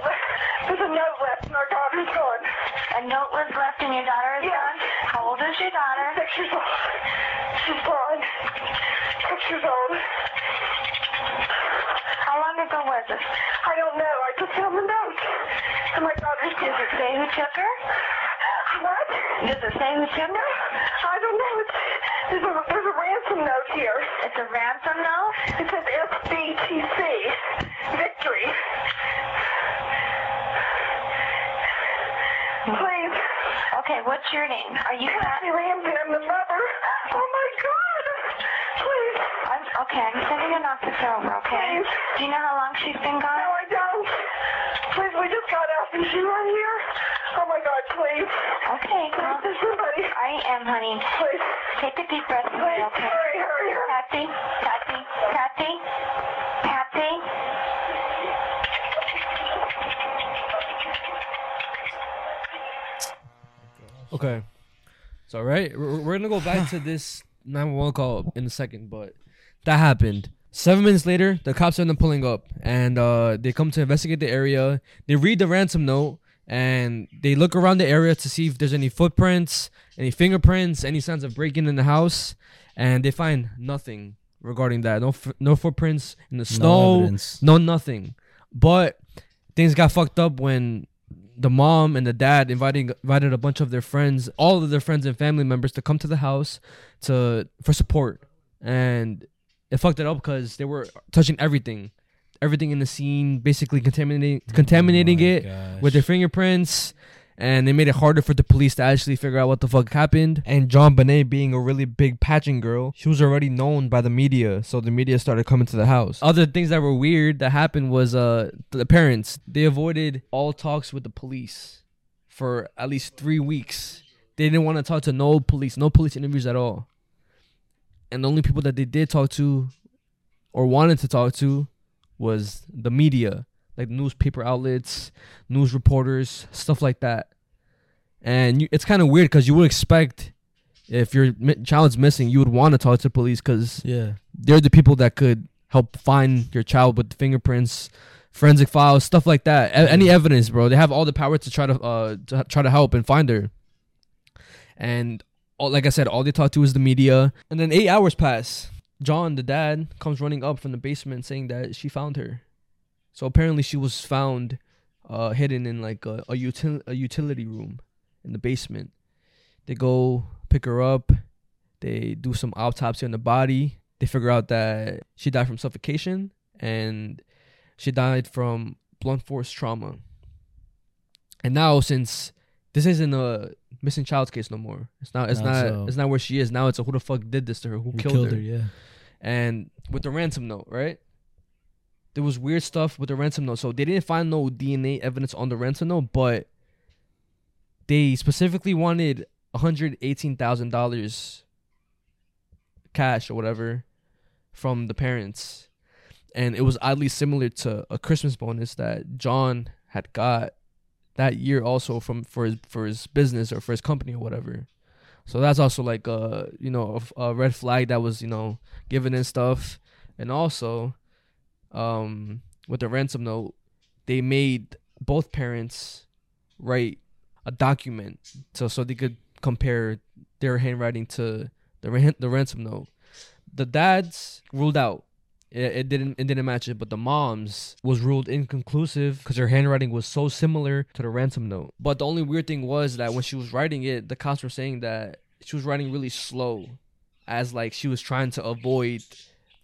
there's a note left and our daughter's gone. A note was left and your daughter is gone? How old is your daughter? Six years old. She's gone. Six years old. How long ago was it? I don't know. I just found the note. And my daughter's Does it say who took her? What? Does it say who took her? I don't know. It's, there's, a, there's a ransom note here. It's a ransom note? It says SBTC. Victory. Please. Okay, what's your name? Are you Patsy Ramsey, I'm the mother. Oh my God! Please. I'm, okay, I'm sending an officer over, okay? Please. Do you know how long she's been gone? No, I don't. Please, we just. Is she right here? Oh my God, please. Okay, well, There's um, somebody. I am, honey. Please. Take a deep breath for me, Please, okay? hurry, hurry, hurry. Patsy, Patsy, Patsy, Patsy. Okay. So right, we're, we're gonna go back to this 911 call in a second, but that happened. Seven minutes later, the cops end up pulling up, and uh, they come to investigate the area. They read the ransom note, and they look around the area to see if there's any footprints, any fingerprints, any signs of breaking in the house, and they find nothing regarding that. No, f- no footprints in the snow, evidence. no nothing. But things got fucked up when the mom and the dad inviting invited a bunch of their friends, all of their friends and family members to come to the house to for support. And it fucked it up because they were touching everything. Everything in the scene, basically contaminating contaminating it with their fingerprints. And they made it harder for the police to actually figure out what the fuck happened. And JonBenét being a really big patching girl, she was already known by the media, so the media started coming to the house. Other things that were weird that happened was uh the parents they avoided all talks with the police for at least three weeks. They didn't want to talk to no police, no police interviews at all. And the only people that they did talk to or wanted to talk to was the media, like newspaper outlets, news reporters, stuff like that. And you, it's kind of weird because you would expect if your child's missing, you would want to talk to the police because Yeah. they're the people that could help find your child with fingerprints, forensic files, stuff like that. A- any evidence, bro. They have all the power to try to uh to try to help and find her. And all, like I said, all they talk to is the media. And then eight hours pass. John, the dad, comes running up from the basement saying that she found her. So apparently she was found uh, hidden in like a, a, util- a utility room in the basement. They go pick her up. They do some autopsy on the body. They figure out that she died from suffocation and she died from blunt force trauma. And now, since this isn't a missing child's case no more, it's not. It's not. it's it's not where she is now. It's a who the fuck did this to her? Who, Who killed, killed her? her, yeah. And with the ransom note, right? There was weird stuff with the ransom note. So they didn't find no DNA evidence on the ransom note, but they specifically wanted one hundred eighteen thousand dollars cash or whatever from the parents. And it was oddly similar to a Christmas bonus that John had got that year also from for his for his business or for his company or whatever. So that's also like a you know a red flag that was you know given and stuff. And also, um, with the ransom note, they made both parents write a document so so they could compare their handwriting to the ran- the ransom note. The dad's ruled out. It, it didn't it didn't match it, but the mom's was ruled inconclusive because her handwriting was so similar to the ransom note. But the only weird thing was that when she was writing it, the cops were saying that she was writing really slow, as like she was trying to avoid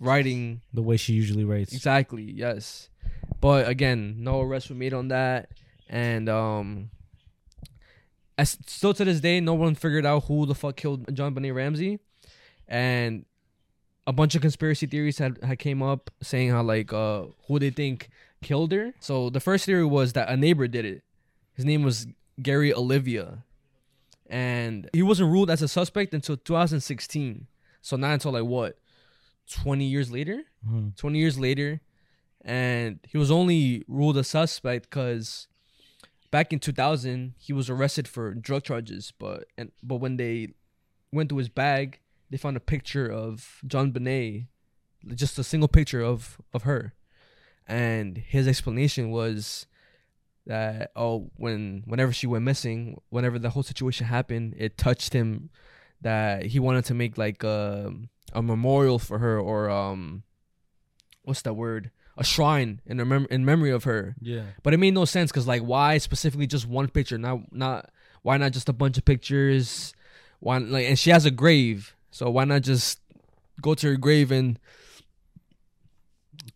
writing The way she usually writes. Exactly. Yes. But again, no arrests were made on that, and um, as still to this day, no one figured out who the fuck killed JonBenét Ramsey, and a bunch of conspiracy theories had, had came up saying how like uh who they think killed her. So the first theory was that a neighbor did it. His name was Gary Oliva, and he wasn't ruled as a suspect until 2016. So not until like what, 20 years later. Mhm. 20 years later, and he was only ruled a suspect because back in 2000 he was arrested for drug charges. But and but when they went to his bag, they found a picture of JonBenét, just a single picture of of her, and his explanation was that oh when whenever she went missing whenever the whole situation happened it touched him that he wanted to make like a, a memorial for her or um what's that word? A shrine in mem- in memory of her. Yeah. but it made no sense because like why specifically just one picture? Not not why not just a bunch of pictures? Why like and she has a grave so why not just go to her grave and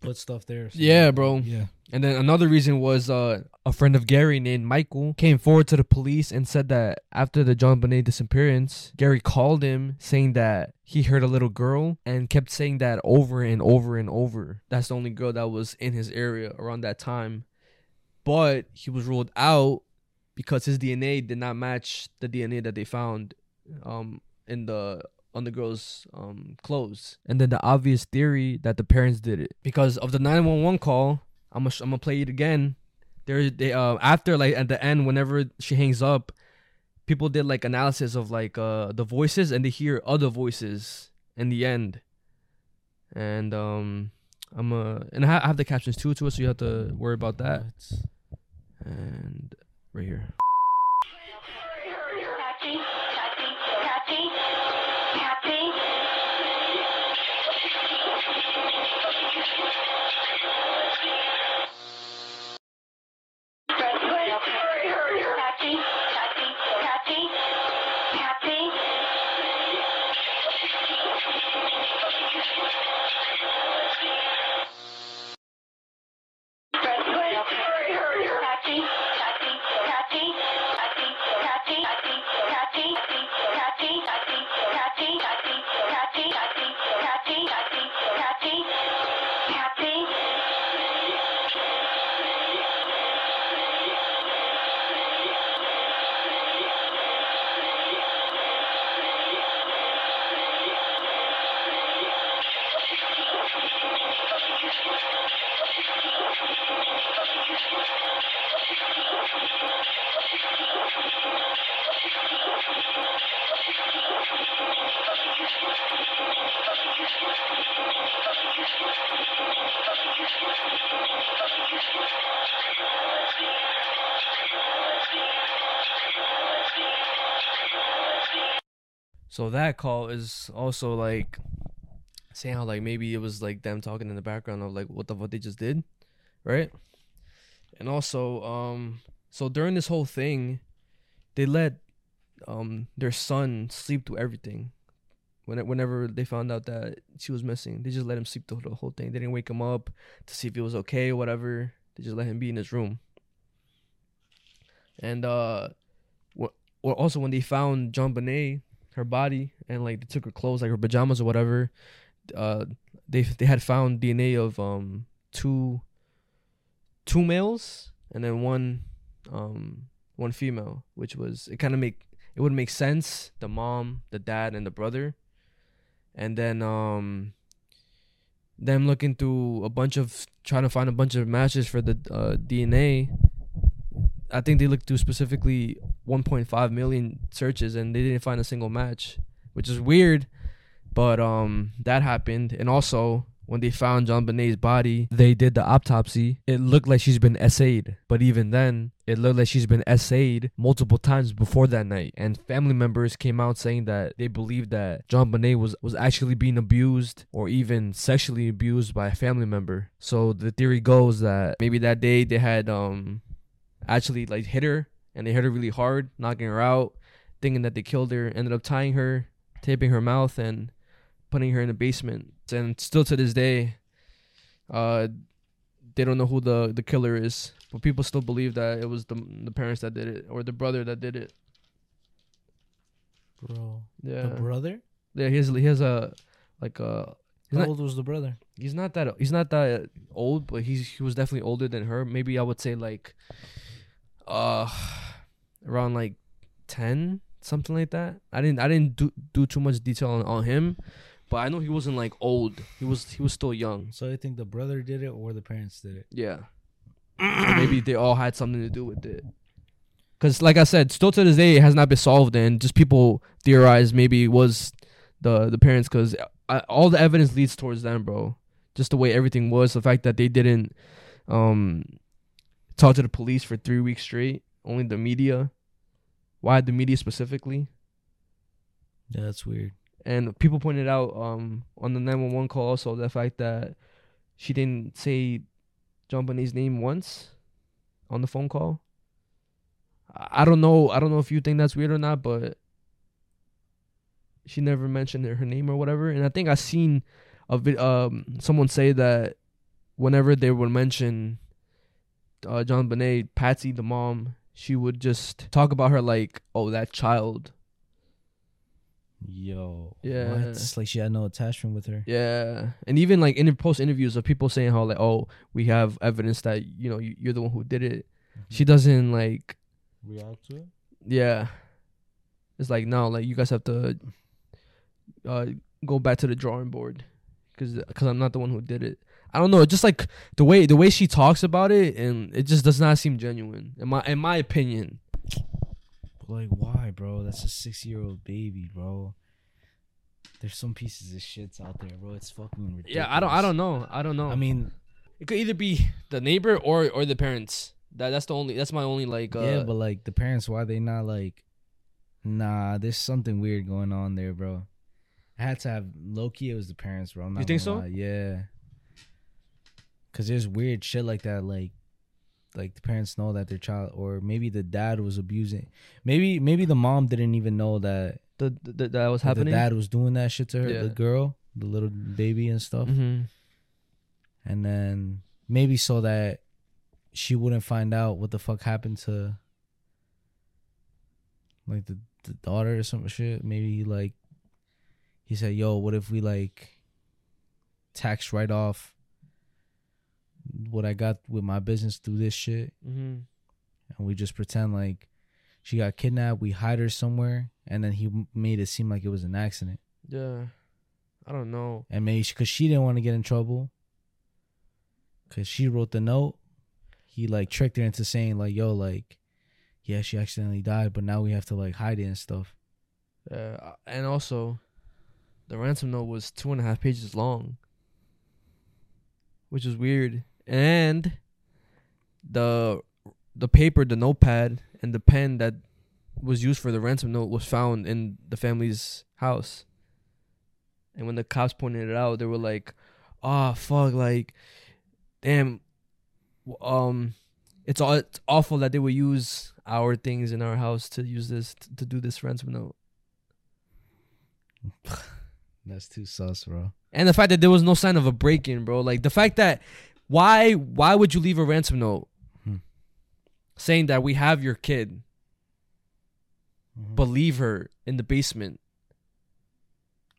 Put stuff there. so- yeah bro Yeah. And then another reason was uh, a friend of Gary named Michael came forward to the police and said that after the JonBenét disappearance, Gary called him saying that he heard a little girl and kept saying that over and over and over. That's the only girl that was in his area around that time. But he was ruled out because his DNA did not match the DNA that they found um, in the on the girl's um, clothes. And then the obvious theory that the parents did it because of the 911 call. I'm gonna sh- I'm gonna play it again. There they uh after like at the end whenever she hangs up, people did like analysis of like uh the voices and they hear other voices in the end. And um I'm uh and I ha- I have the captions too to it, so you have to worry about that. And right here. That call is also like saying how like maybe it was like them talking in the background of like what the what they just did, right? And also, um, so during this whole thing, they let um their son sleep through everything. When whenever they found out that she was missing, they just let him sleep through the whole thing. They didn't wake him up to see if he was okay or whatever. They just let him be in his room. And uh, also when they found JonBenét, her body, and like they took her clothes, like her pajamas or whatever, uh, they they had found DNA of um two two males and then one um one female, which was it kind of make it would make sense the mom, the dad, and the brother, and then um them looking through a bunch of trying to find a bunch of matches for the uh, DNA. I think they looked through specifically 1.5 million searches and they didn't find a single match, which is weird. But um, that happened, and also when they found JonBenét's body, they did the autopsy. It looked like she's been essayed, but even then, it looked like she's been essayed multiple times before that night. And family members came out saying that they believed that JonBenét was was actually being abused or even sexually abused by a family member. So the theory goes that maybe that day they had um actually like hit her and they hit her really hard, knocking her out, thinking that they killed her, ended up tying her, taping her mouth and putting her in the basement. And still to this day, uh they don't know who the the killer is, but people still believe that it was the the parents that did it or the brother that did it. Bro. Yeah. The brother? Yeah, he has he has a like a How not- old was the brother? He's not that he's not that old, but he's he was definitely older than her. Maybe I would say like uh around like 10, something like that. I didn't I didn't do do too much detail on, on him, but I know he wasn't like old. He was he was still young. So I think the brother did it or the parents did it. Yeah. So maybe they all had something to do with it. Cause like I said, still to this day it has not been solved, and just people theorize maybe it was the the parents, cause all the evidence leads towards them, bro. Just the way everything was, the fact that they didn't um talk to the police for three weeks straight, only the media. Why the media specifically? Yeah, that's weird. And people pointed out um on the 911 call also the fact that she didn't say JonBenét's name once on the phone call. I don't know. I don't know if you think that's weird or not, but she never mentioned her her name or whatever. And I think I've seen a vid- um someone say that whenever they would mention uh, JonBenét, Patsy, the mom, she would just talk about her like, oh, that child. Yo. Yeah. What? It's like she had no attachment with her. Yeah, and even like in post interviews of people saying how like, oh, we have evidence that you know you- you're the one who did it. She doesn't like React to it? Yeah. It's like no, like you guys have to uh go back to the drawing board cuz cuz I'm not the one who did it. I don't know, just like the way the way she talks about it and it just does not seem genuine in my in my opinion. Like, why, bro? That's a six year old baby, bro. There's some pieces of shits out there, bro. It's fucking ridiculous. Yeah, I don't I don't know. I don't know. I mean, it could either be the neighbor or or the parents. That that's the only that's my only like uh yeah, but like the parents, why they not like? Nah, there's something weird going on there, bro. I had to have Loki. It was the parents, bro. You think so? lie. Yeah. Cause there's weird shit like that, like, like the parents know that their child, or maybe the dad was abusing. Maybe maybe the mom didn't even know that the, the that was happening. The dad was doing that shit to her, Yeah. the girl, the little baby and stuff. Mhm. And then maybe so that she wouldn't find out what the fuck happened to like the, the daughter or some shit. Maybe he like he said, Yo, what if we like tax write off what I got with my business through this shit? Mhm. And we just pretend like she got kidnapped, we hide her somewhere, and then he made it seem like it was an accident. Yeah. I don't know. And maybe because she didn't want to get in trouble, because she wrote the note, he like tricked her into saying like, "Yo, like, yeah, she accidentally died, but now we have to like hide it and stuff." Uh, and also, the ransom note was two and a half pages long, which is weird. And the the paper, the notepad, and the pen that was used for the ransom note was found in the family's house. And when the cops pointed it out, they were like, "Ah, fuck! Like, damn, um, it's all it's awful that they would use our things in our house to use this to do this ransom note." That's too sus, bro. And the fact that there was no sign of a break in, bro. Like the fact that why why would you leave a ransom note Hmm. saying that we have your kid, Mm-hmm. but leave her in the basement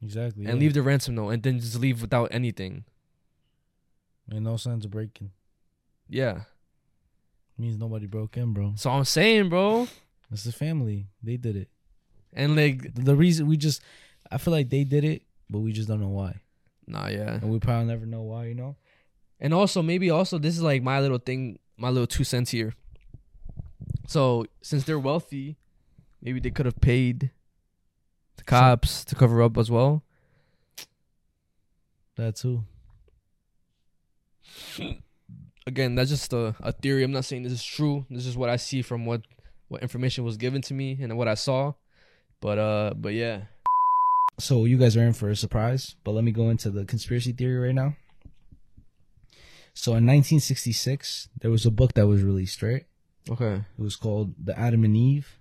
Exactly. and yeah. leave the ransom note and then just leave without anything? and no signs of breaking. Yeah. Means nobody broke in, bro. So I'm saying, bro. It's the family. They did it. And like The reason we just, I feel like they did it, but we just don't know why. Nah, yeah. And we probably never know why. You know. And also maybe also this is like my little thing, my little two cents here. So since they're wealthy, maybe they could have paid the cops to cover up as well. That too. Again, that's just a, a theory. I'm not saying this is true. This is what I see from what what information was given to me and what I saw. But uh, but yeah. So you guys are in for a surprise, but let me go into the conspiracy theory right now. So in 1966, there was a book that was released, right? Okay. It was called The Adam and Eve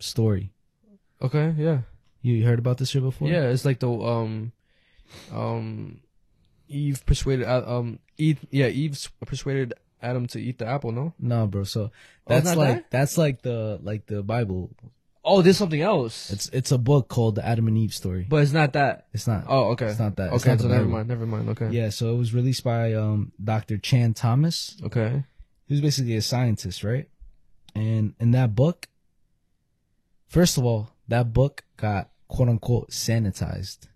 Story. Okay. Yeah. You heard about this shit before? Yeah. It's like the um, um, Eve persuaded uh, um Eve yeah Eve persuaded Adam to eat the apple. No. No, bro. So Oh, that's not like that? that's like the like the Bible. Oh, there's something else. It's it's a book called The Adam and Eve Story. But it's not that. It's not. Oh, okay. It's not that. It's Okay, not the so never Bible. mind. Never mind. Okay. Yeah, so it was released by um Dr. Chan Thomas. Okay. He was basically a scientist, right? And in that book, first of all, that book got quote unquote sanitized.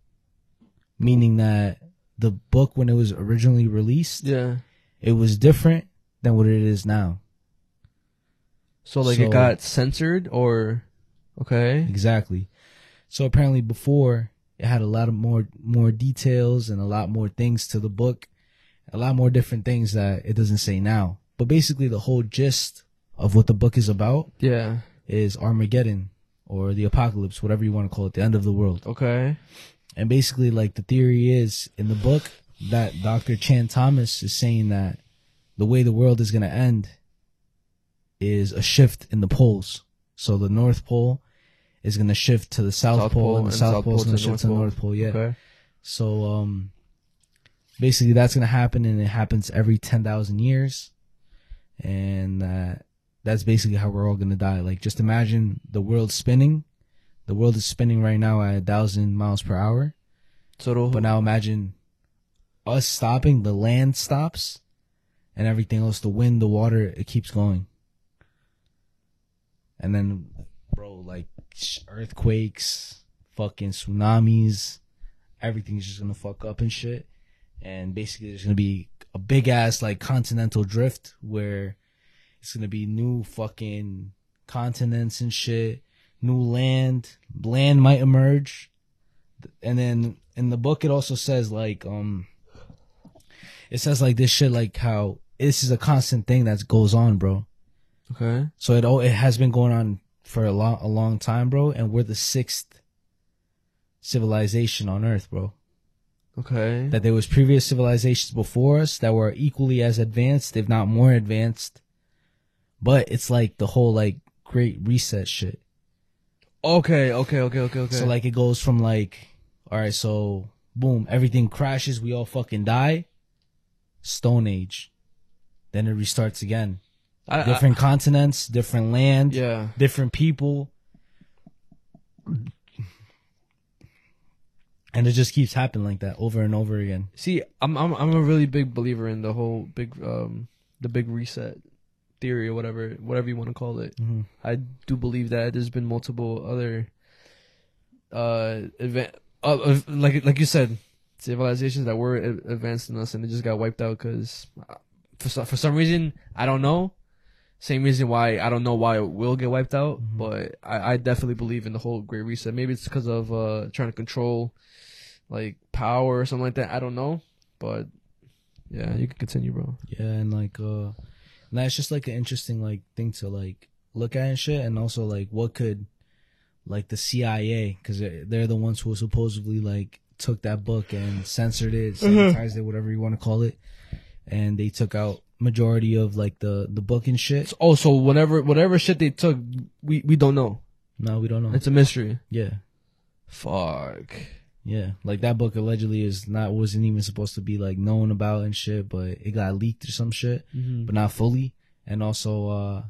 Meaning that the book when it was originally released, Yeah. it was different than what it is now. So like So- it got censored or okay. Exactly. So apparently before it had a lot of more more details and a lot more things to the book, a lot more different things that it doesn't say now. But basically the whole gist of what the book is about Yeah. is Armageddon or the apocalypse, whatever you want to call it, the end of the world. Okay. And basically like the theory is in the book that Dr. Chan Thomas is saying that the way the world is going to end is a shift in the poles. So the North Pole is going to shift to the South, South Pole, and the South South Pole is going to to shift to the North Pole. Yeah. Okay. So um, basically that's going to happen, and it happens every ten thousand years. and that that's basically how we're all gonna die. Like, just imagine the world spinning. The world is spinning right now at a thousand miles per hour. So, but now imagine us stopping. The land stops, and everything else, the wind, the water, it keeps going. And then, bro, like earthquakes, fucking tsunamis, everything's just gonna fuck up and shit. And basically, there's gonna be a big ass like continental drift where it's gonna be new fucking continents and shit, new land. Land might emerge, and then in the book it also says like um, it says like this shit like how this is a constant thing that goes on, bro. Okay. So it all it has been going on for a long a long time, bro, and we're the sixth civilization on Earth, bro. Okay. That there was previous civilizations before us that were equally as advanced, if not more advanced. But it's like the whole like great reset shit. Okay, okay, okay, okay, okay. So like it goes from like, all right, so boom, everything crashes, we all fucking die. Stone Age. Then it restarts again. I- I- different continents, different land, Yeah. different people. And it just keeps happening like that over and over again. See, I'm I'm I'm a really big believer in the whole big um the big reset theory or whatever whatever you want to call it. Mhm. I do believe that there's been multiple other uh event uh, uh, like like you said civilizations that were advanced than us and they just got wiped out because for for some reason I don't know. Same reason why I don't know why it will get wiped out, but I, I definitely believe in the whole Great Reset. Maybe it's because of uh trying to control like power or something like that. I don't know, but yeah, you can continue, bro. Yeah, and like uh that's just like an interesting like thing to like look at and shit and also like what could like the CIA cuz they're, they're the ones who supposedly like took that book and censored it, Mhm. sanitized it, whatever you want to call it. And they took out majority of like the the book and shit. Oh, so whatever whatever shit they took, we we don't know. No, we don't know. It's a mystery. Yeah. Fuck. Yeah, like that book allegedly is not wasn't even supposed to be like known about and shit, but it got leaked or some shit, Mhm. but not fully. And also, uh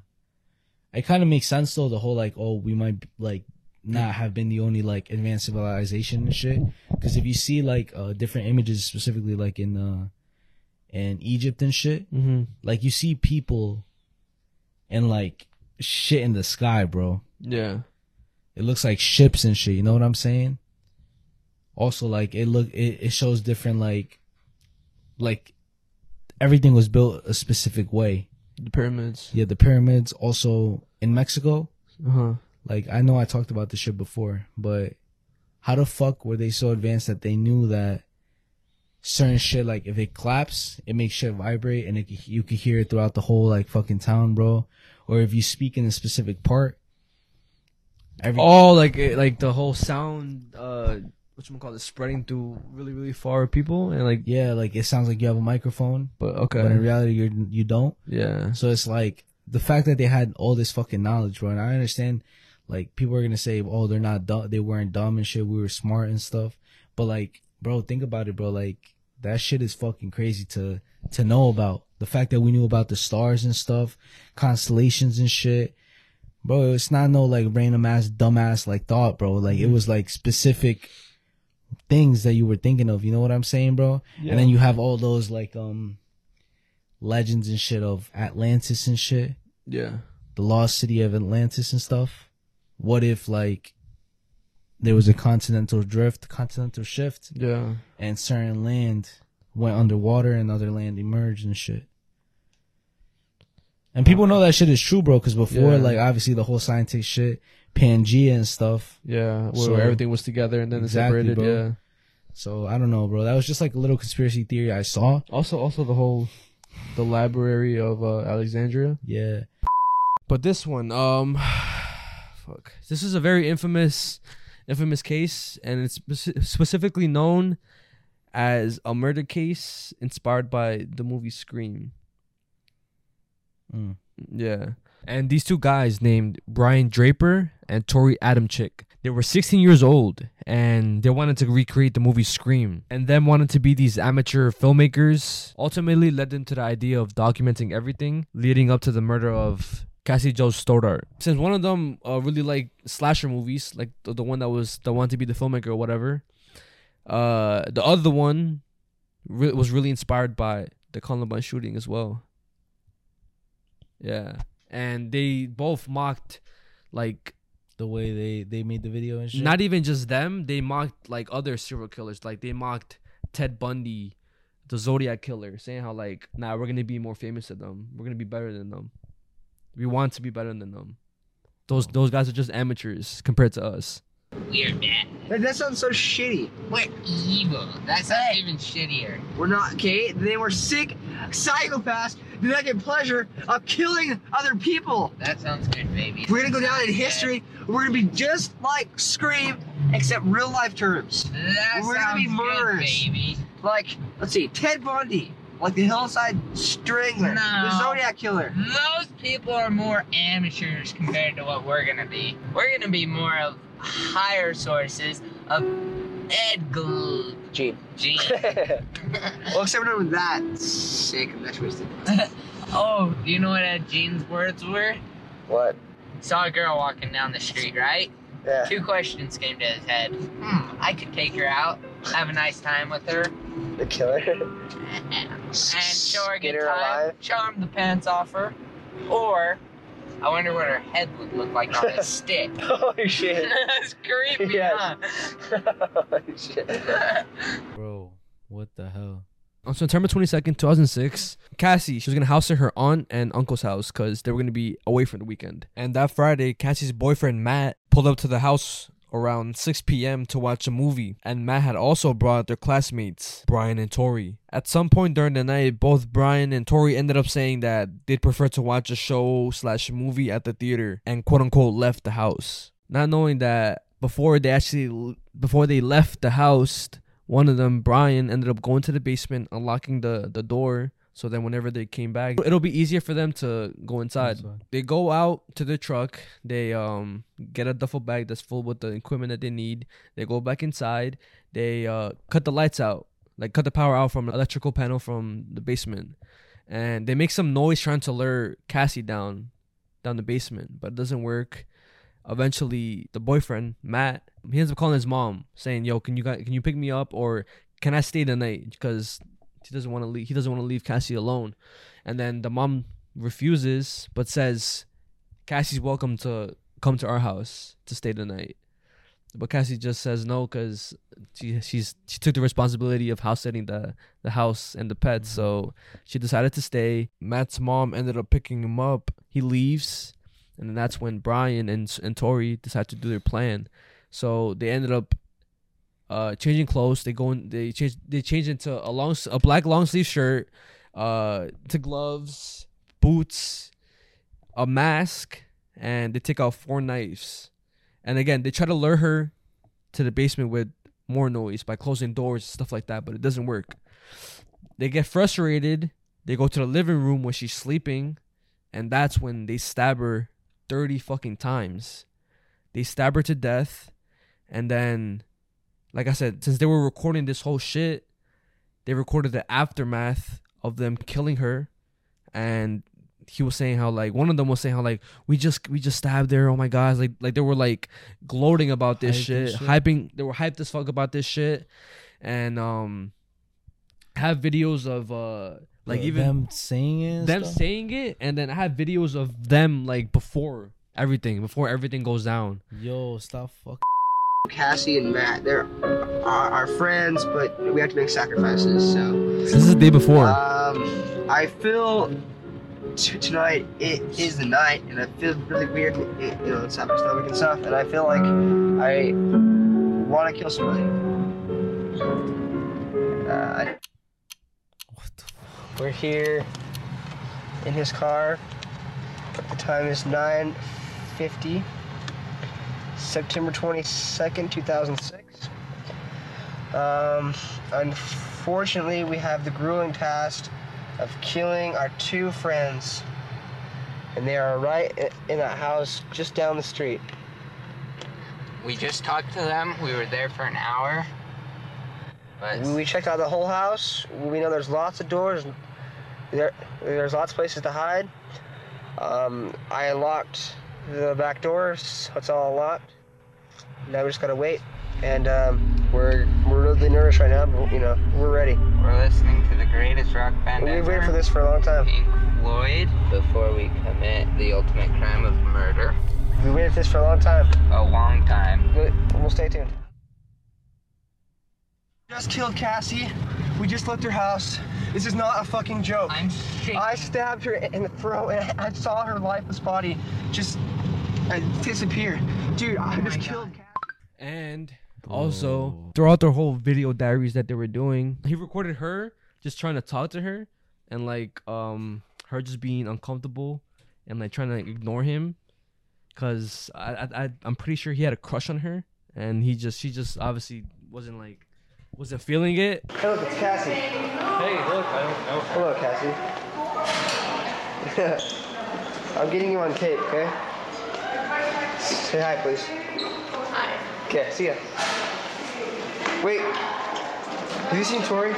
it kind of makes sense though. The whole like, oh, we might like not have been the only like advanced civilization and shit. Because if you see like uh different images, specifically like in uh in Egypt and shit, Mhm. like you see people and like shit in the sky, bro. Yeah. It looks like ships and shit. You know what I'm saying? Also, like it look it, it shows different like like everything was built a specific way. The pyramids. Yeah, the pyramids. Also in Mexico. Uh huh. Like I know I talked about this shit before, but how the fuck were they so advanced that they knew that certain shit like if it claps, it makes shit vibrate and it, you can hear it throughout the whole like fucking town, bro. Or if you speak in a specific part, every Oh, like it- like the whole sound, uh, what you call it, spreading through really really far people and like yeah, like it sounds like you have a microphone, but okay, but in reality you you don't. yeah, So it's like the fact that they had all this fucking knowledge, bro. And I understand, like people are gonna say, "Oh, they're not dumb. They weren't dumb and shit. We were smart and stuff." But like, bro, think about it, bro. Like that shit is fucking crazy to to know about. The fact that we knew about the stars and stuff, constellations and shit, bro. It's not no like random ass dumbass like thought, bro. Like it was like specific things that you were thinking of. You know what I'm saying, bro? Yeah. And then you have all those like um legends and shit of Atlantis and shit, yeah, the lost city of Atlantis and stuff. What if like there was a continental drift, continental shift, yeah. and certain land went underwater and other land emerged and shit. And people know that shit is true, bro, because before, Yeah. like, obviously the whole scientific shit, Pangea and stuff. Yeah, where So- everything was together and then Exactly, separated. bro. Yeah. So I don't know, bro. That was just like a little conspiracy theory I saw. Also, also the whole, the library of uh, Alexandria. Yeah. But this one, um, fuck. This is a very infamous, infamous case, and it's speci- specifically known as a murder case inspired by the movie Scream. Mm. Yeah. And these two guys named Brian Draper and Torey Adamcik. They were 16 years old and they wanted to recreate the movie Scream. And them wanted to be these amateur filmmakers ultimately led them to the idea of documenting everything leading up to the murder of Cassie Jo Stoddart. Since one of them uh, really like slasher movies, like the, the one that was the one to be the filmmaker or whatever, uh, the other one re- was really inspired by the Columbine shooting as well. Yeah, and they both mocked like the way they they made the video and shit. not even just them. They mocked like other serial killers. Like they mocked Ted Bundy, the Zodiac killer, saying how like, nah, we're gonna be more famous than them. We're gonna be better than them. We want to be better than them. Those those guys are just amateurs compared to us. Weird, man. That, that sounds so shitty. We're evil. That sounds even shittier. We're not, okay? They were sick psychopaths that get pleasure of killing other people. That sounds good, baby. We're gonna go down in history. We're gonna be just like Scream, except real life terms. That We're gonna be sounds good, murderers. baby. Like, let's see, Ted Bundy, like the Hillside Strangler, No. the Zodiac Killer. Those people are more amateurs compared to what we're gonna be. We're gonna be more of higher sources of Ed Gl- Gein. Gein. well, except for that, sick. That's twisted. oh, do you know what Ed Gein's words were? What? Saw a girl walking down the street, right? Yeah. Two questions came to his head. Hmm, I could take her out, have a nice time with her, The killer. and show her a good her time, alive? charm the pants off her, or I wonder what her head would look like on a stick. Holy shit. That's creepy, Yes. huh? Holy shit. Bro, what the hell? On September 22nd, 2006, Cassie, she was going to house at her aunt and uncle's house because they were going to be away for the weekend. And that Friday, Cassie's boyfriend, Matt, pulled up to the house around 6 p.m. to watch a movie. And Matt had also brought their classmates, Brian and Torey. At some point during the night, both Brian and Torey ended up saying that they'd prefer to watch a show slash movie at the theater and quote unquote left the house. Not knowing that before they actually, before they left the house, one of them, Brian, ended up going to the basement, unlocking the, the door. So then, whenever they came back, it'll be easier for them to go inside. Inside. They go out to the truck. They um get a duffel bag that's full with the equipment that they need. They go back inside. They uh cut the lights out, like cut the power out from the electrical panel from the basement, and they make some noise trying to lure Cassie down, down the basement, but it doesn't work eventually the boyfriend Matt he ends up calling his mom saying, "Yo, can you guys, can you pick me up or can I stay the night because he doesn't want to leave he doesn't want to leave Cassie alone." And then the mom refuses but says Cassie's welcome to come to our house to stay the night. But Cassie just says no cuz she she's she took the responsibility of house sitting the the house and the pets, so mm-hmm. she decided to stay. Matt's mom ended up picking him up. He leaves and then that's when Brian and and Torey decide to do their plan. So they ended up uh changing clothes. They go in, they change they change into a long a black long sleeve shirt, uh to gloves, boots, a mask, and they take out four knives. And again, they try to lure her to the basement with more noise by closing doors and stuff like that, but it doesn't work. They get frustrated. They go to the living room where she's sleeping, and that's when they stab her 30 fucking times. They stab her to death, and then, like I said, since they were recording this whole shit, they recorded the aftermath of them killing her, and he was saying how like one of them was saying how like we just we just stabbed her. Oh my god! Like like they were like gloating about this shit, shit. hyping. They were hyped as fuck about this shit, and um, have videos of uh like even them saying it. them stuff? saying it, and then I have videos of them like before everything, before everything goes down. Yo, stop fuck. Cassie and Matt, they're our, our friends, but we have to make sacrifices. So This is the day before. Um, I feel t- tonight it is the night, and I feel really weird. It, you know, inside my stomach and stuff, and I feel like I want to kill somebody. Uh, we're here in his car. The time is 9:50. September 22nd, 2006. Um, unfortunately, we have the grueling task of killing our two friends and they are right in that house just down the street. We just talked to them. We were there for an hour. But We, checked out the whole house. We know there's lots of doors. There, there's lots of places to hide. Um, I unlocked the back doors, so it's all locked. Now we just gotta wait, and um, we're we're really nervous right now. But you know, we're ready. we're listening to the greatest rock band ever. We've waited for this for a long time. Pink Floyd, before we commit the ultimate crime of murder. We waited for this for a long time. A long time. We'll, we'll stay tuned. Just killed Cassie. We just left her house. This is not a fucking joke. I'm shaking. I stabbed her in the throat and I saw her lifeless body just uh, disappear. Dude, I just killed Cassie. And also, throughout their whole video diaries that they were doing, he recorded her just trying to talk to her and like um her just being uncomfortable and like trying to ignore him because I, I I I'm pretty sure he had a crush on her and he just she just obviously wasn't like wasn't feeling it. Hey, look, it's Cassie. Hey, look, I don't know. Hello, Cassie. I'm getting you on tape, okay? Say hi, please. Hi. Okay, see ya. Wait. Have you seen Torey?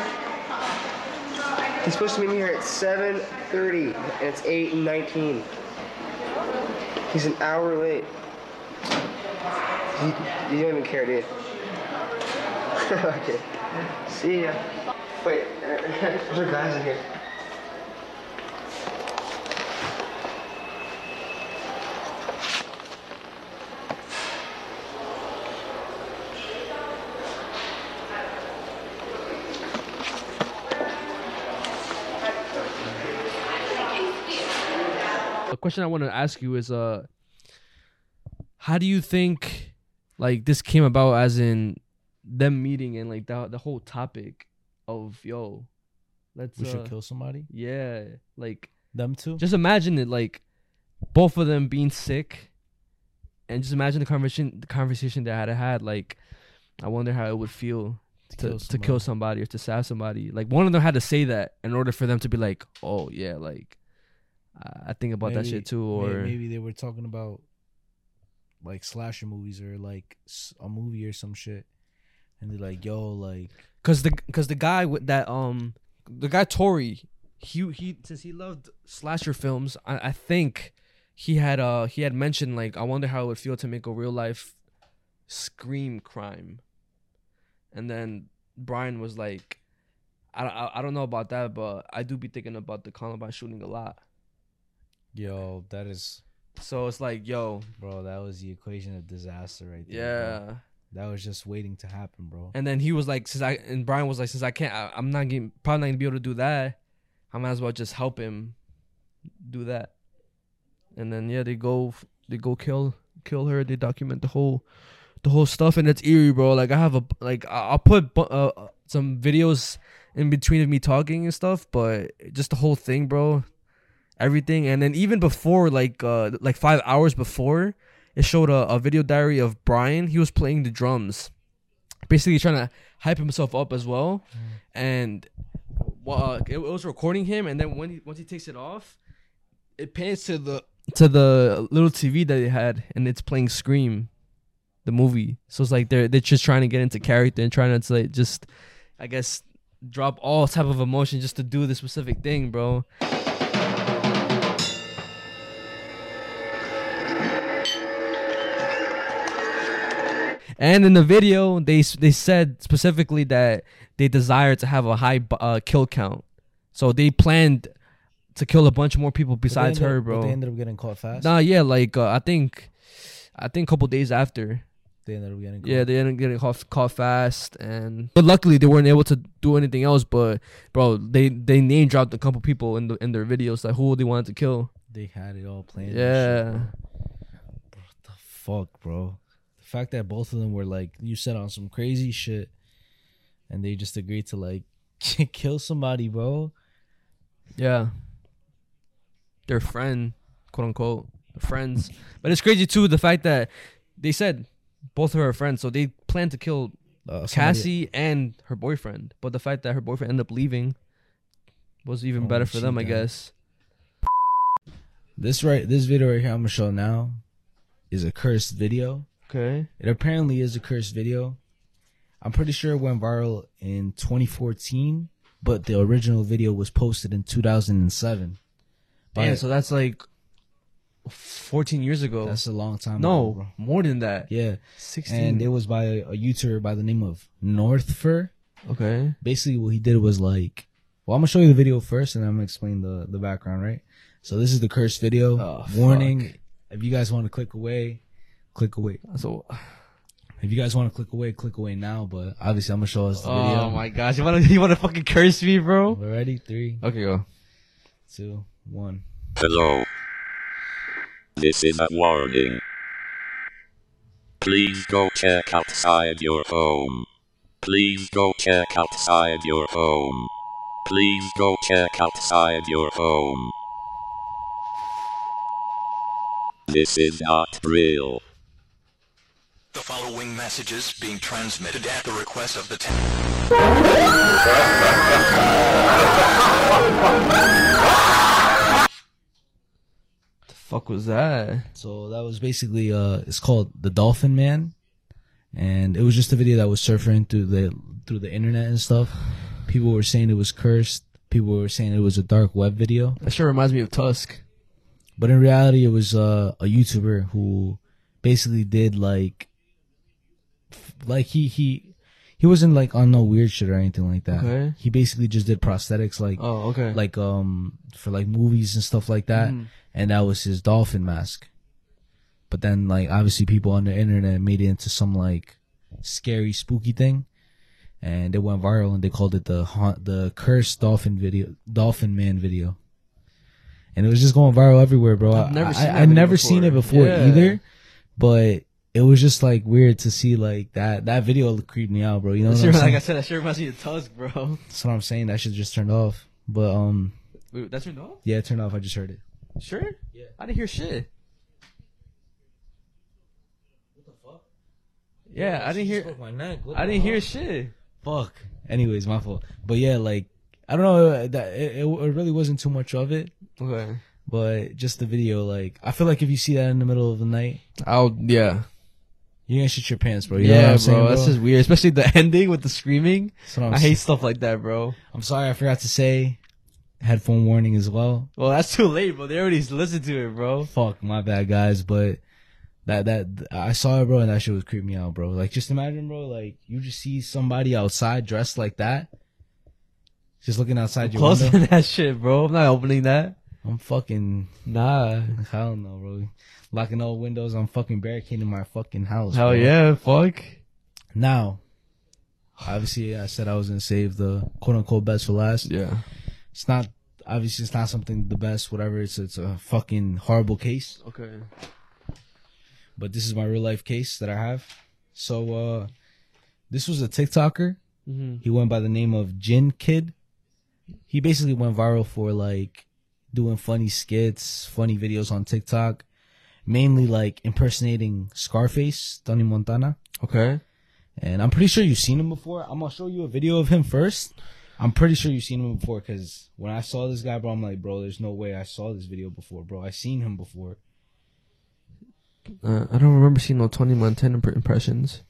He's supposed to meet me here at 7.30, and it's 8 and 19. He's an hour late. You, you don't even care, do you? okay. See ya. Wait, there's guys in here. The question I want to ask you is uh how do you think like this came about as in them meeting and like the the whole topic of yo let's We should uh, kill somebody? Yeah, like them too. Just imagine it like both of them being sick and just imagine the conversation the conversation they had had like I wonder how it would feel to, kill to kill somebody or to stab somebody. Like one of them had to say that in order for them to be like, "Oh yeah, like I I think about that shit too." Or maybe they were talking about like slasher movies or like a movie or some shit, and they're like, "Yo, like." Cause the cause the guy with that um the guy Torey he he since he loved slasher films I, I think he had uh he had mentioned like I wonder how it would feel to make a real life scream crime, and then Brian was like, I I, I don't know about that but I do be thinking about the Columbine shooting a lot. Yo, that is. So it's like, yo, bro, that was the equation of disaster right there. Yeah. bro. That was just waiting to happen, bro. And then he was like, since I and Brian was like, since I can't, I, I'm not getting probably not gonna be able to do that. I might as well just help him do that. And then yeah, they go they go kill kill her. They document the whole the whole stuff, and it's eerie, bro. Like I have a like I'll put uh, some videos in between of me talking and stuff, but just the whole thing, bro. Everything, and then even before, like uh like five hours before, it showed a, a video diary of Brian. He was playing the drums basically trying to hype himself up as well. And well, uh, it, it was recording him, and then when he once he takes it off, it pans to the to the little TV that they had, and it's playing Scream, the movie. So it's like they're they're just trying to get into character and trying to like just, I guess, drop all type of emotion just to do this specific thing, bro. And in the video, they they said specifically that they desire to have a high uh, kill count, so they planned to kill a bunch more people besides her, up- bro. They ended up getting caught fast. Nah, yeah, like uh, I think, I think a couple days after. They ended up getting caught. Yeah, they ended up getting caught, caught fast, and but luckily they weren't able to do anything else. But bro, they they name dropped a couple people in the in their videos like who they wanted to kill. They had it all planned. Yeah. shit, bro. What the fuck, bro? The fact that both of them were like you said on some crazy shit, and they just agreed to like kill somebody, bro. Yeah. Their friend, quote unquote, friends. But it's crazy too the fact that they said both of her friends, so they planned to kill Uh, Cassie and her boyfriend. But the fact that her boyfriend ended up leaving was even Oh, better for them, I guess. This right, this video right here I'm gonna show now is a cursed video. Okay. It apparently is a cursed video. I'm pretty sure it went viral in 2014, but the original video was posted in 2007. Damn, so that's like 14 years ago. That's a long time No, ago, more than that. Yeah. 16. And it was by a YouTuber by the name of Northfur. Okay. Basically, what he did was like, well, I'm gonna show you the video first, and I'm gonna explain the the background, right? So this is the cursed video. Oh, Warning: fuck. if you guys want to click away, click away. So, if you guys want to click away, click away now. But obviously, I'm gonna show us the oh video. Oh my gosh, you wanna you wanna fucking curse me, bro? We're ready? Three, Okay, go. two, one. Hello. This is a warning. Please go check outside your home. Please go check outside your home. Please go check outside your home. This is not real. The following messages being transmitted at the request of the The fuck was that? So that was basically uh, it's called the Dolphin Man, and it was just a video that was surfing through the through the internet and stuff. People were saying it was cursed. People were saying it was a dark web video. That sure reminds me of Tusk. But in reality, it was uh, a YouTuber who basically did like, f- like he he he wasn't like on no weird shit or anything like that. Okay. He basically just did prosthetics like Oh, okay. like um for like movies and stuff like that, Mhm. and that was his dolphin mask. But then like obviously people on the internet made it into some like scary spooky thing, and it went viral and they called it the haunt the cursed dolphin video dolphin man video. And it was just going viral everywhere, bro. I've never I, seen I, I never seen it before. before Yeah. either, but it was just like weird to see like that. That video creeped me out, bro. You know what sure, I'm like saying? I said, that sure reminds me of Tusk, bro. That's what I'm saying. That shit just turned off. But um, Wait, that's your dog? yeah, it turned off. I just heard it. Sure? Yeah. I didn't hear shit. What the fuck? Yeah, I didn't hear. my neck. I didn't hear shit. Fuck. Anyways, my fault. But yeah, like I don't know that it, it, it really wasn't too much of it. Okay. But just the video, like I feel like if you see that in the middle of the night, I'll yeah. You're gonna shit your pants, bro. You know what yeah, I'm bro, saying, that's just weird. Especially the ending with the screaming. I'm saying. hate stuff like that, bro. I'm sorry, I forgot to say headphone warning as well. Well, that's too late, bro. They already listened to it, bro. Fuck, my bad, guys. But that that I saw it, bro, and that shit was creeping me out, bro. Like, just imagine, bro, like you just see somebody outside dressed like that, just looking outside your Closing window. that shit, bro. I'm not opening that. I'm fucking Nah. I don't know, bro. Locking all windows. I'm fucking barricading my fucking house. Hell bro. yeah, fuck. Now, obviously, I said I was gonna save the quote unquote best for last. Yeah. It's not obviously it's not something the best. Whatever. It's it's a fucking horrible case. Okay. but this is my real life case that I have. So uh this was a TikToker. Mhm. He went by the name of JinnKid. He basically went viral for like doing funny skits, funny videos on TikTok, mainly like impersonating Scarface, Tony Montana. Okay. And I'm pretty sure you've seen him before. I'm gonna show you a video of him first. I'm pretty sure you've seen him before because when I saw this guy, bro, I'm like, bro, there's no way I saw this video before, bro. I seen him before. Uh, I don't remember seeing no Tony Montana impressions.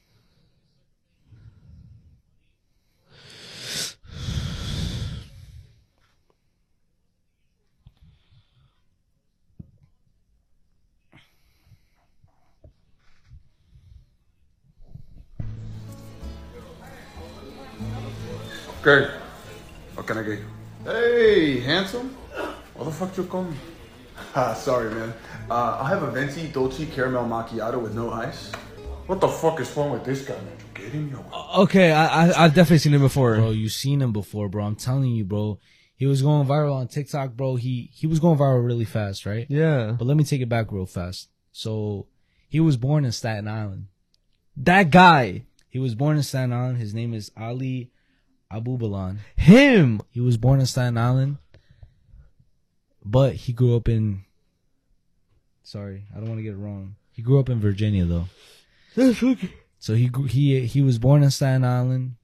Okay. What can I get you? Hey, handsome. What the fuck you come? Ah, sorry, man. Uh, I have a venti dolce caramel macchiato with no ice. What the fuck is wrong with this guy, man? You get him, yo. Okay, I, I I've definitely seen him before. Bro, You've seen him before, bro. I'm telling you, bro. He was going viral on TikTok, bro. He he was going viral really fast, right? Yeah. But let me take it back real fast. So he was born in Staten Island. That guy. He was born in Staten Island. His name is Ali Abubalan. Him. He was born in Staten Island, but he grew up in. Sorry, I don't want to get it wrong. He grew up in Virginia though. That's okay. So he grew, he he was born in Staten Island,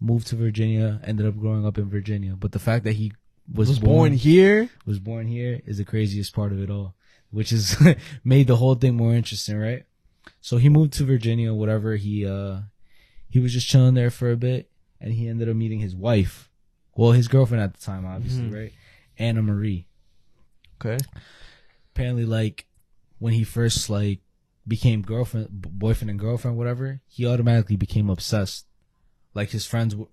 moved to Virginia, ended up growing up in Virginia. But the fact that he was, Was born here? was born here is the craziest part of it all, which is made the whole thing more interesting, right? So he moved to Virginia, whatever. He uh he was just chilling there for a bit, and he ended up meeting his wife, well, his girlfriend at the time, obviously, Mhm. right? Anna Marie. Okay. Apparently, like when he first like became girlfriend, b- boyfriend and girlfriend, whatever, he automatically became obsessed. Like his friends, w-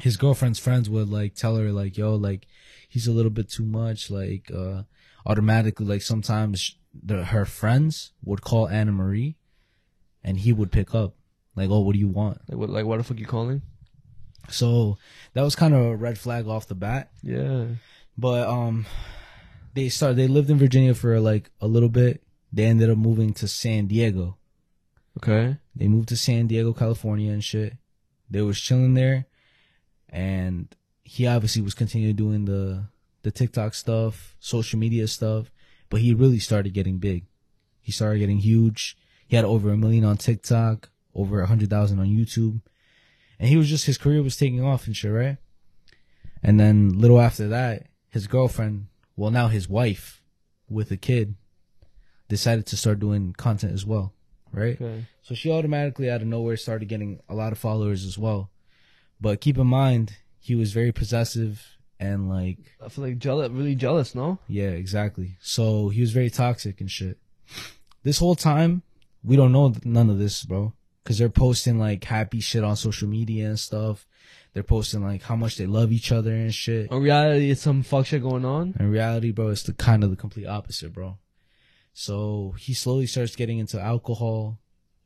his girlfriend's friends would like tell her like, "Yo, like he's a little bit too much." Like uh automatically, like sometimes the, her friends would call Anna Marie, and he would pick up. Like, "Oh, what do you want?" Like what? Like what the fuck you calling? So that was kind of a red flag off the bat. Yeah. But um, they started. They lived in Virginia for like a little bit. They ended up moving to San Diego. Okay. They moved to San Diego, California, and shit. They was chilling there, and he obviously was continuing doing the the TikTok stuff, social media stuff. But he really started getting big. He started getting huge. He had over a million on TikTok, over a hundred thousand on YouTube, and he was just his career was taking off and shit, right? And then little after that, his girlfriend, well now his wife, with a kid, decided to start doing content as well, right? Okay. So she automatically out of nowhere started getting a lot of followers as well. But keep in mind, he was very possessive and like I feel like jealous, really jealous. No. yeah, exactly. So he was very toxic and shit. This whole time, we don't know none of this, bro. Cause they're posting like happy shit on social media and stuff. They're posting like how much they love each other and shit. In reality, it's some fuck shit going on. In reality, bro, it's the kind of the complete opposite, bro. So he slowly starts getting into alcohol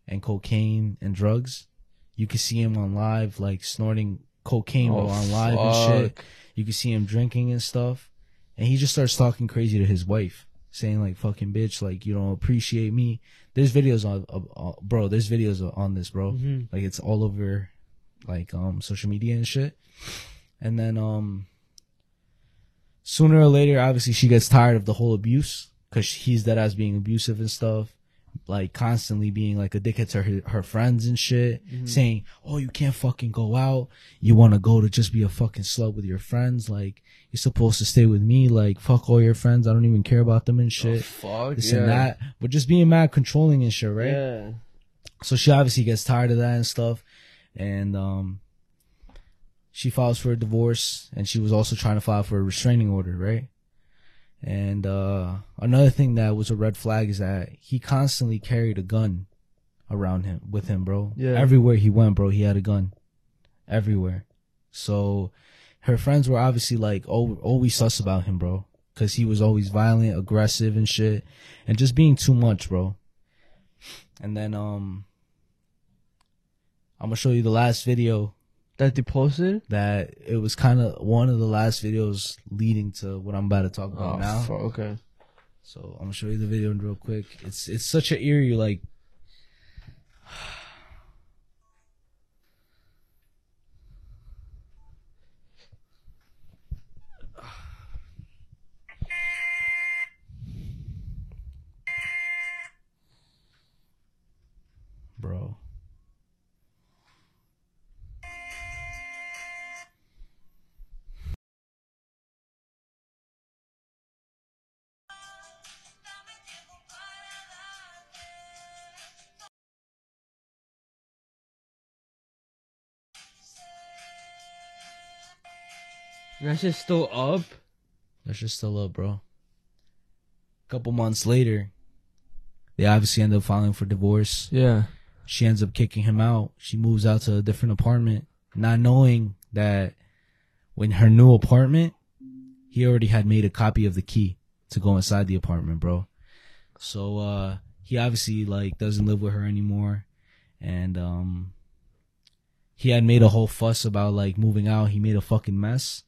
and cocaine and drugs. You can see him on live, like snorting cocaine Oh, on live and shit. You can see him drinking and stuff. And he just starts talking crazy to his wife, saying like "fucking bitch," like you don't appreciate me. There's videos on, of- uh, bro. There's videos on this, bro. Mhm. Like it's all over, like um social media and shit. And then um sooner or later, obviously, she gets tired of the whole abuse because he's that as being abusive and stuff, like constantly being like a dickhead to her, her friends and shit, Mhm. saying, "Oh, you can't fucking go out. You want to go to just be a fucking slut with your friends. Like you're supposed to stay with me. Like fuck all your friends. I don't even care about them and shit. fuck, this yeah. and that. But just being mad, controlling and shit, right? Yeah. So she obviously gets tired of that and stuff, and um, she files for a divorce, and she was also trying to file for a restraining order, right? And uh, another thing that was a red flag is that he constantly carried a gun around him with him, bro. Yeah. Everywhere he went, bro, he had a gun. Everywhere. So her friends were obviously like al- always sus about him, bro, because he was always violent, aggressive, and shit, and just being too much, bro. And then um, I'm gonna show you the last video that they posted. That it was kind of one of the last videos leading to what I'm about to talk about Oh, now. fuck, okay. So I'm gonna show you the video real quick. It's it's such an eerie like. That shit's still up. That's just still up, bro. A couple months later, they obviously end up filing for divorce. Yeah. She ends up kicking him out. She moves out to a different apartment, not knowing that when her new apartment, he already had made a copy of the key to go inside the apartment, bro. So uh he obviously like doesn't live with her anymore. And um he had made a whole fuss about like moving out. He made a fucking mess.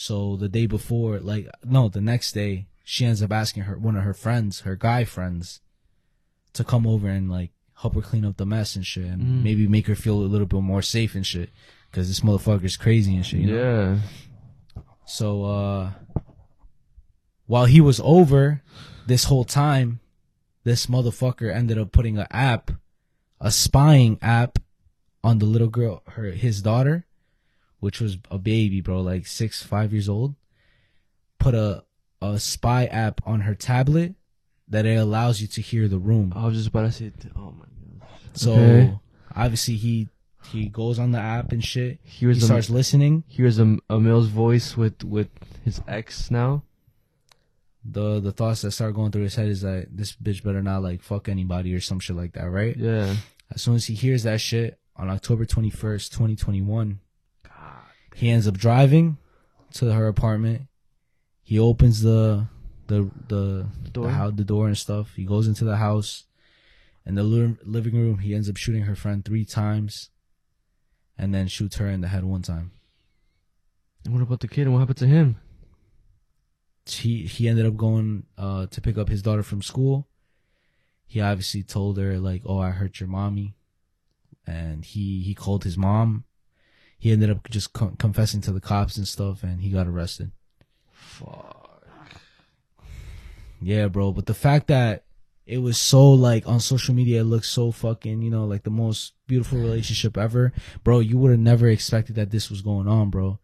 So the day before, like no, the next day, she ends up asking her one of her friends, her guy friends, to come over and like help her clean up the mess and shit, and Mm. maybe make her feel a little bit more safe and shit. Cause this motherfucker's crazy and shit. You know? Yeah. So uh while he was over this whole time, this motherfucker ended up putting an app, a spying app on the little girl, her his daughter, which was a baby, bro, like six, five years old, put a a spy app on her tablet that it allows you to hear the room. I was just about to say, oh my god. So Okay. obviously he he goes on the app and shit. He, Here's a- starts listening. Here's a, a male's voice with with his ex now. The the thoughts that start going through his head is that this bitch better not like fuck anybody or some shit like that, right? Yeah. As soon as he hears that shit on October twenty first, twenty twenty one, he ends up driving to her apartment. He opens the the the door? the, the door and stuff. He goes into the house. In the living room, he ends up shooting her friend three times, and then shoots her in the head one time. And what about the kid? And what happened to him? he he ended up going uh to pick up his daughter from school. He obviously told her like, "Oh, I hurt your mommy," and he he called his mom. He ended up just co- confessing to the cops and stuff, and he got arrested. Fuck. Yeah, bro. But the fact that it was so like on social media, it looks so fucking, you know, like the most beautiful relationship ever, bro. You would have never expected that this was going on, bro.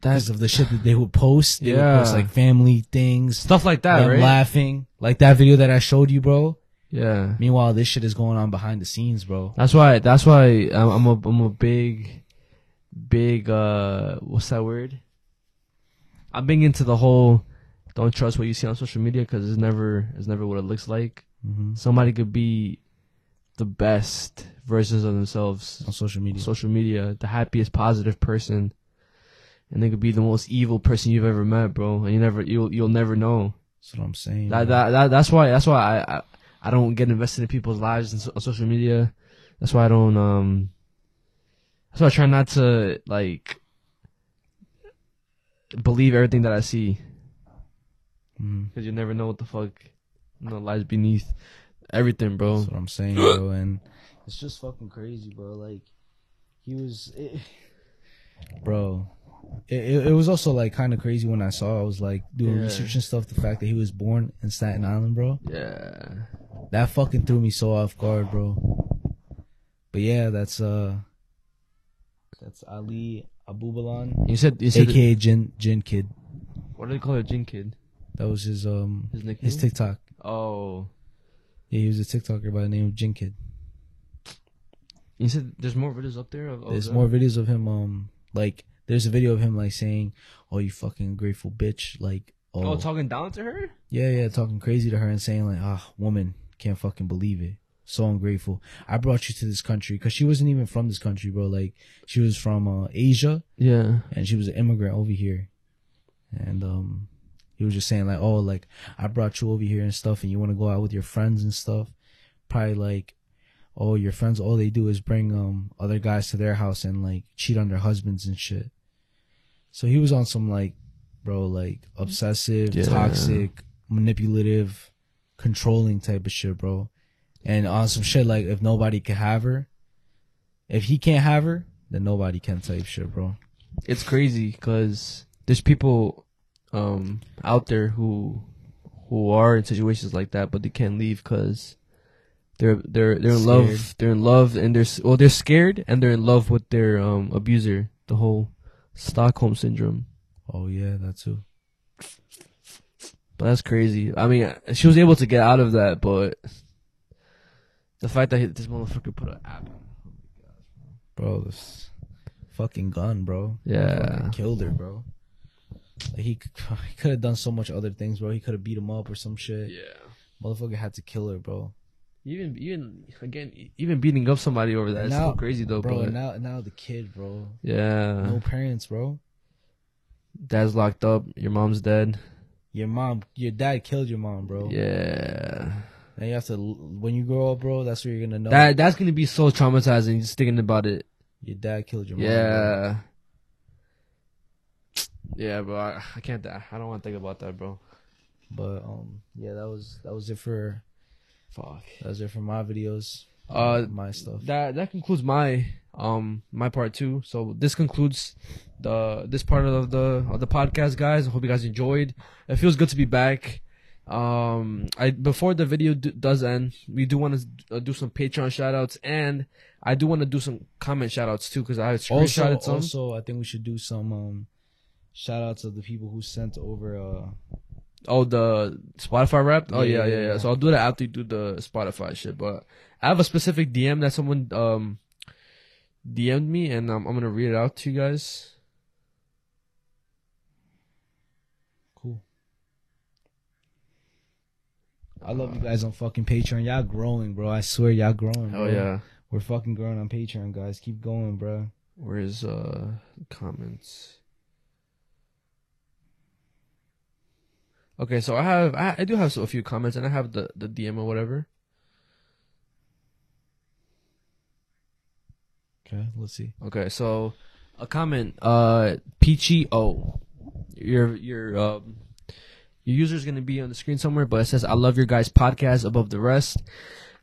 Because of the shit that they would post, they would post Yeah. like family things, Stuff like that, right? Laughing, like that video that I showed you, bro. Yeah. Meanwhile, this shit is going on behind the scenes, bro. That's why. That's why I'm, I'm a I'm a big, big uh, what's that word? I'm big into the whole don't trust what you see on social media because it's never it's never what it looks like. Mhm. Somebody could be the best versions of themselves on social media. Social media, the happiest, positive person, and they could be the most evil person you've ever met, bro. And you never you'll you'll never know. That's what I'm saying. That, that, that that's why that's why I, I I don't get invested in people's lives and on social media. That's why I don't um. That's why I try not to like believe everything that I see because you never know what the fuck you know lies beneath everything, bro. That's what I'm saying, bro. And it's just fucking crazy, bro. Like he was, it, bro. It, it, it was also like kind of crazy when I saw. I was like doing Yeah. research and stuff. The fact that he was born in Staten Island, bro. Yeah. That fucking threw me so off guard, bro. But yeah, that's uh, that's Ali Abubalan. You said- you said aka Jin JinnKid. What do they call it, JinnKid? That was his um His nickname? his TikTok. Oh, Yeah, he was a TikToker by the name of JinnKid. you said there's more videos up there. Of, of There's that? more videos of him. Um, like there's a video of him like saying, "Oh, you fucking grateful bitch!" Like, oh, Oh, talking down to her. yeah, yeah, talking crazy to her and saying like, "Ah, woman, can't fucking believe it." So ungrateful. I brought you to this country because she wasn't even from this country, bro. Like she was from uh, Asia. Yeah. and she was an immigrant over here, and um, he was just saying like, "Oh, like I brought you over here and stuff, and you want to go out with your friends and stuff." Probably like, "Oh, your friends, all they do is bring um other guys to their house and like cheat on their husbands and shit." So he was on some like, bro, like obsessive, Yeah. toxic, manipulative, controlling type of shit, bro. And on some shit like if nobody can have her, if he can't have her, then nobody can type shit, bro. it's crazy because there's people um out there who who are in situations like that, but they can't leave because they're they're they're in Scared. love. They're in love, and they're well, they're scared, and they're in love with their um abuser. The whole Stockholm syndrome. Oh yeah, that too. But that's crazy. I mean, she was able to get out of that, but the fact that he- this motherfucker put an app. bro. This fucking gun, bro. Yeah. Killed her, bro. Like he, he could have done so much other things, bro. He could have beat him up or some shit. Yeah. Motherfucker had to kill her, bro. Even even again, even beating up somebody over that is so crazy though, bro. but now, now the kid, bro. Yeah. No parents, bro. dad's locked up. Your mom's dead. Your mom, your dad killed your mom, bro. Yeah. And you have to, when you grow up, bro. That's where you're gonna know. That that's gonna be so traumatizing just thinking about it. your dad killed your mom. bro. Yeah. Yeah, bro. I, I can't. I don't want to think about that, bro. But um, yeah, that was that was it for. Fuck. That was it for my videos. Uh, my stuff. That that concludes my um my part too. So this concludes the this part of the of the podcast, guys. I hope you guys enjoyed. It feels good to be back. Um, I before the video do, does end, we do want to uh, do some Patreon shout outs and I do want to do some comment shout outs too because I have Also, some. also, I think we should do some um, shout outs of the people who sent over. Uh, Oh, the Spotify rap. Oh Yeah, yeah, yeah, yeah, yeah, yeah. So I'll do that after you do the Spotify shit. But I have a specific DM that someone um DM'd me, and um, I'm gonna read it out to you guys. cool. I love you guys on fucking Patreon. Y'all growing, bro. I swear, y'all growing. Oh bro. yeah. we're fucking growing on Patreon, guys. Keep going, bro. Where's uh comments? Okay, so I have I, I do have a few comments, and I have the the DM or whatever. Okay, let's see. Okay, so a comment, uh, Peachy O, your your um your user is gonna be on the screen somewhere, but it says I love your guys' podcast above the rest.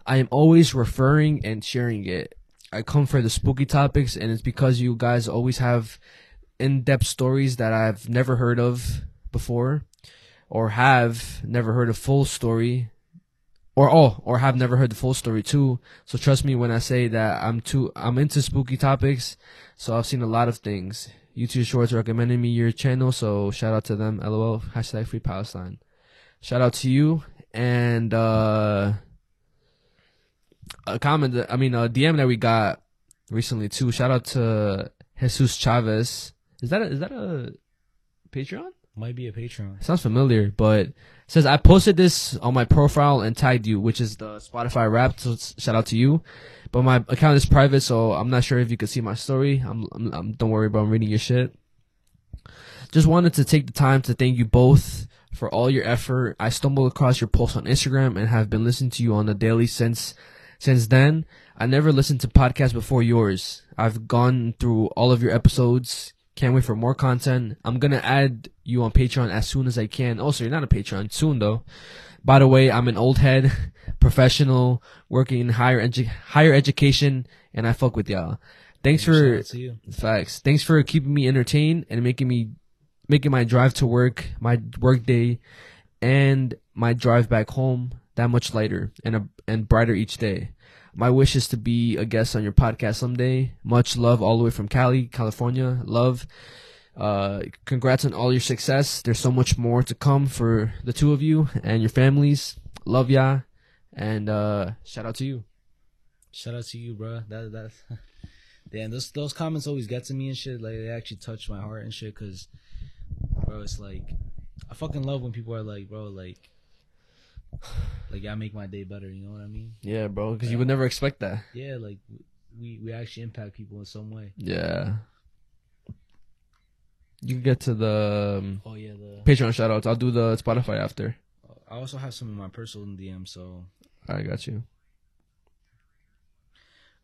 I am always referring and sharing it. I come for the spooky topics, and it's because you guys always have in-depth stories that I've never heard of before, or have never heard a full story or oh, or have never heard the full story too. So trust me when I say that I'm too I'm into spooky topics. So I've seen a lot of things. YouTube Shorts recommended me your channel, so shout out to them. LOL. Hashtag Free Palestine. Shout out to you and uh a comment. That, I mean a DM that we got recently too. Shout out to Jesus Chavez. Is that a, is that a Patreon? Might be a Patreon. Sounds familiar, but it says I posted this on my profile and tagged you, which is the Spotify rap. So shout out to you. But my account is private, so I'm not sure if you could see my story. I'm, I'm, I'm don't worry, bro. I'm reading your shit. Just wanted to take the time to thank you both for all your effort. I stumbled across your post on Instagram and have been listening to you on the daily since since then. I never listened to podcasts before yours. I've gone through all of your episodes. Can't wait for more content. I'm gonna add you on Patreon as soon as I can. Also, you're not a Patreon soon though. By the way, I'm an old head, professional, working in higher edu- higher education, and I fuck with y'all. Thanks for you. facts. Thanks for keeping me entertained and making me making my drive to work, my work day, and my drive back home that much lighter and a, and brighter each day. My wish is to be a guest on your podcast someday. Much love all the way from Cali, California. Love. Uh, congrats on all your success. There's so much more to come for the two of you and your families. Love ya. And, uh, shout out to you. Shout out to you, bro. That that. Damn, those those comments always get to me and shit. Like they actually touch my heart and shit. Cause, bro, it's like I fucking love when people are like, bro, like, like y'all make my day better. You know what I mean? Yeah, bro. Cause you would never expect that. Yeah, like we we actually impact people in some way. Yeah. You can get to the um, Oh, yeah, the- Patreon shoutouts. I'll do the Spotify after. I also have some of my personal DM. So, I got you.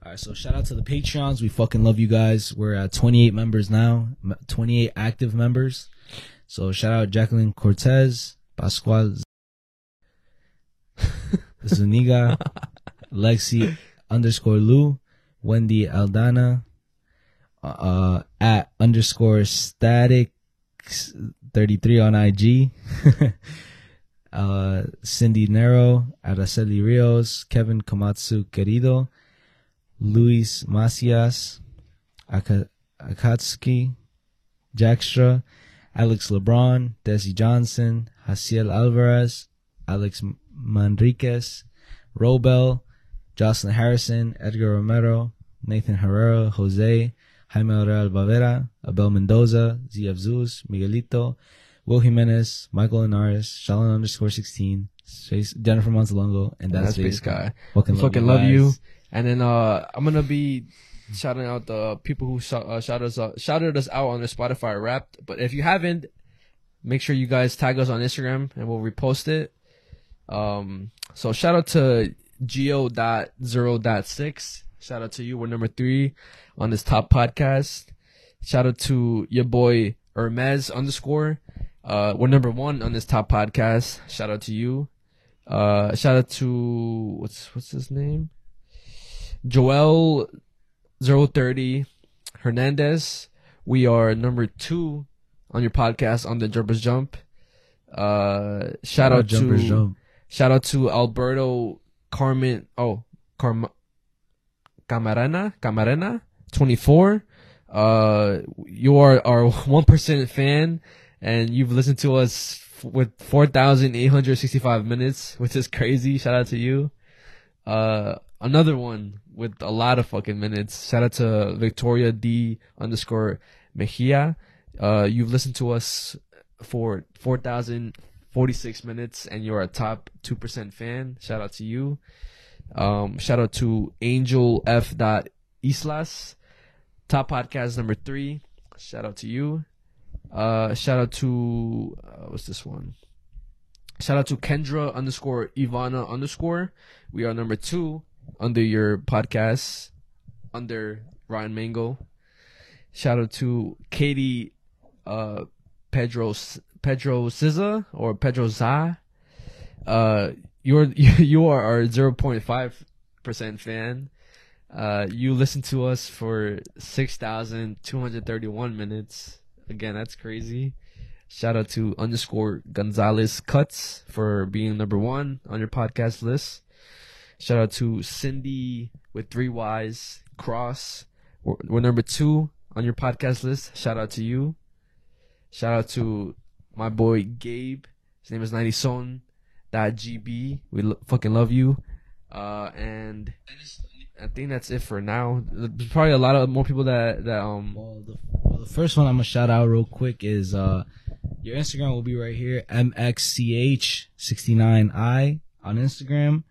all right. So shout out to the Patreons. We fucking love you guys. We're at 28 members now. 28 active members. So shout out Jacqueline Cortez, Pascual Zuniga, Lexi underscore Lou, Wendy Aldana, uh, at underscore static 33 on IG, uh, Cindy Nero, Araceli Rios, Kevin Komatsu Querido, Luis Macias, Aka- Akatsuki, Jackstra, Alex LeBron, Desi Johnson, Haciel Alvarez, Alex Manriquez, Robel, Jocelyn Harrison, Edgar Romero, Nathan Herrera, Jose, Jaime Aurel Bavera, Abel Mendoza, ZF Zeus, Miguelito, Will Jimenez, Michael Linares, Shalom underscore 16, Jennifer Montalongo, and that's, Space Guy. Fucking love, fucking you love you. And then uh, I'm gonna be shouting out the people who shou- uh, shouted us out, shouted us out on the Spotify Wrapped. But if you haven't, make sure you guys tag us on Instagram and we'll repost it. Um, so shout out to Geo dot zero dot six. Shout out to you. We're number three on this top podcast. Shout out to your boy Hermes underscore. Uh, we're number one on this top podcast. Shout out to you. Uh, shout out to what's what's his name? Joel 030 Hernandez. We are number two on your podcast on the Jervis Jump. Uh, shout Oh, out jumpers to jump. shout out to Alberto Carmen. Oh, Carm Camarena Camarena twenty four. Uh, you are our one percent fan, and you've listened to us f- with four thousand eight hundred sixty five minutes, which is crazy. Shout out to you. Uh, another one with a lot of fucking minutes. Shout out to Victoria D underscore Mejia. Uh, you've listened to us for 4,046 minutes and you're a top 2% fan. Shout out to you. Um, shout out to Angel F. Islas, top podcast number three. Shout out to you. Uh, shout out to, uh, what's this one? Shout out to Kendra underscore Ivana underscore. We are number two under your podcast under Ryan Mango. Shout out to Katie uh Pedro Pedro Siza or Pedro Za. Uh you're you are our 0.5% fan. Uh you listen to us for 6,231 minutes. Again, that's crazy. Shout out to underscore Gonzalez Cuts for being number one on your podcast list. Shout out to Cindy with three Y's Cross. We're, we're number two on your podcast list. Shout out to you. Shout out to my boy Gabe. His name is 90 Son. That GB. We lo- fucking love you. Uh, and I think that's it for now. There's probably a lot of more people that that um. Well, the first one I'm gonna shout out real quick is uh, your Instagram will be right here, mxch69i on Instagram.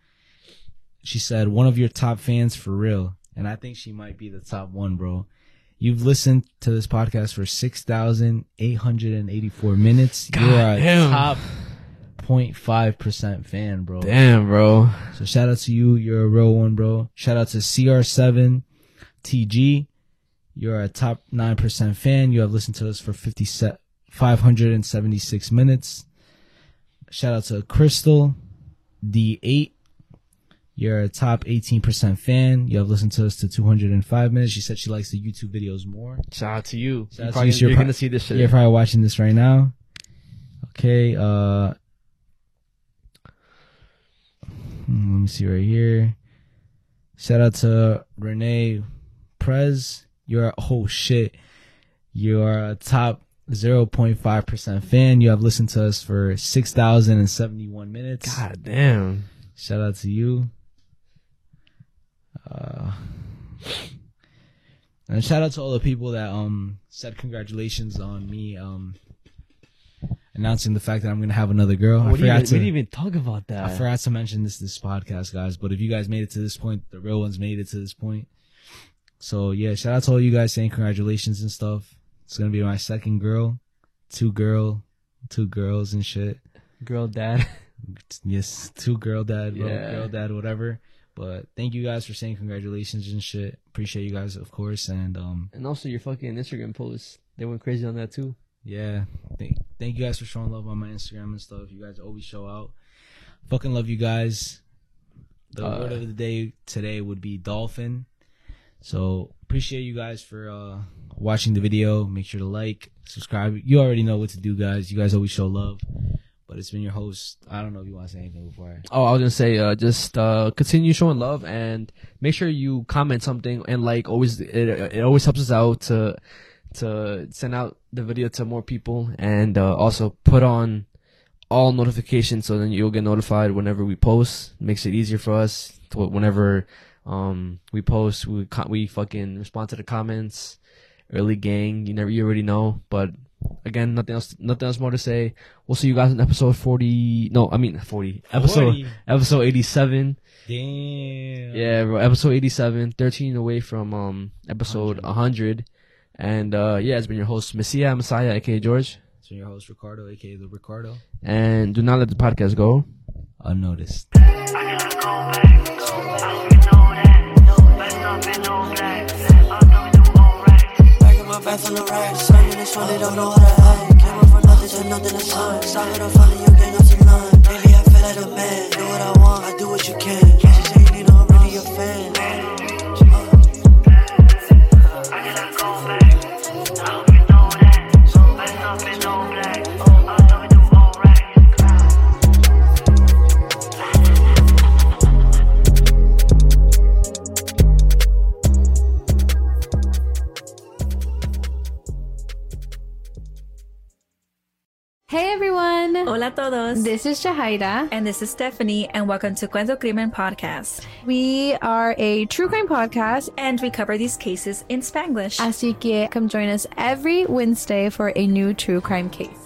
She said one of your top fans for real, and I think she might be the top one, bro. You've listened to this podcast for six thousand eight hundred and eighty-four minutes. God You're a damn. top 0.5 percent fan, bro. Damn, bro. So shout out to you. You're a real one, bro. Shout out to CR7 TG. You're a top 9% fan. You have listened to us for 50 se- 576 minutes. Shout out to Crystal D8. You're a top 18% fan. You have listened to us to 205 minutes. She said she likes the YouTube videos more. Shout out to you. Shout You're to probably- you. So you're pro- gonna see this shit. You're probably watching this right now. Okay. Uh, hmm, let me see right here. Shout out to Renee Prez. You're oh shit. You are a top 0.5% fan. You have listened to us for 6,071 minutes. God damn. Shout out to you. Uh, and shout out to all the people that um said congratulations on me um announcing the fact that I'm gonna have another girl. I we, didn't forgot even, to we didn't even talk about that. I forgot to mention this this podcast, guys. But if you guys made it to this point, the real ones made it to this point. So yeah, shout out to all you guys saying congratulations and stuff. It's gonna be my second girl, two girl, two girls and shit. Girl dad. Yes, two girl dad, bro, Yeah. girl dad, whatever. But thank you guys for saying congratulations and shit. Appreciate you guys, of course, and um, And also your fucking Instagram posts. They went crazy on that too. Yeah, thank thank you guys for showing love on my Instagram and stuff. You guys always show out. Fucking love you guys. The Uh, word of the day today would be dolphin. So appreciate you guys for uh watching the video. Make sure to like, subscribe. You already know what to do, guys. You guys always show love. But it's been your host. I don't know if you want to say anything before. I... Oh, I was gonna say, uh, just uh, continue showing love and make sure you comment something and like always. It, it always helps us out to to send out the video to more people and uh, also put on all notifications so then you'll get notified whenever we post. Makes it easier for us to, whenever um we post. We we fucking respond to the comments. Early gang, you never you already know, but again, nothing else, nothing else more to say. We'll see you guys in episode forty. No, I mean forty. Episode 40. episode eighty seven. Damn. Yeah, bro. Episode 87, 13 away from um episode 100. And uh yeah, it's been your host Messiah Messiah, aka George. It's been your host Ricardo, aka the Ricardo. And do not let the podcast go unnoticed. Back in my back full of this one, they don't know how to act. Came up from nothing to nothing to sign. Started off following you, gang up to none. Lately, I feel like a man. Do what I want, I do what you can. Can't you say you need, I'm really a fan. Hola a todos. This is Jahaira. And this is Stephanie, and welcome to Cuento Crimen Podcast. We are a true crime podcast, and we cover these cases in Spanglish. Así que come join us every Wednesday for a new true crime case.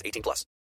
18 plus.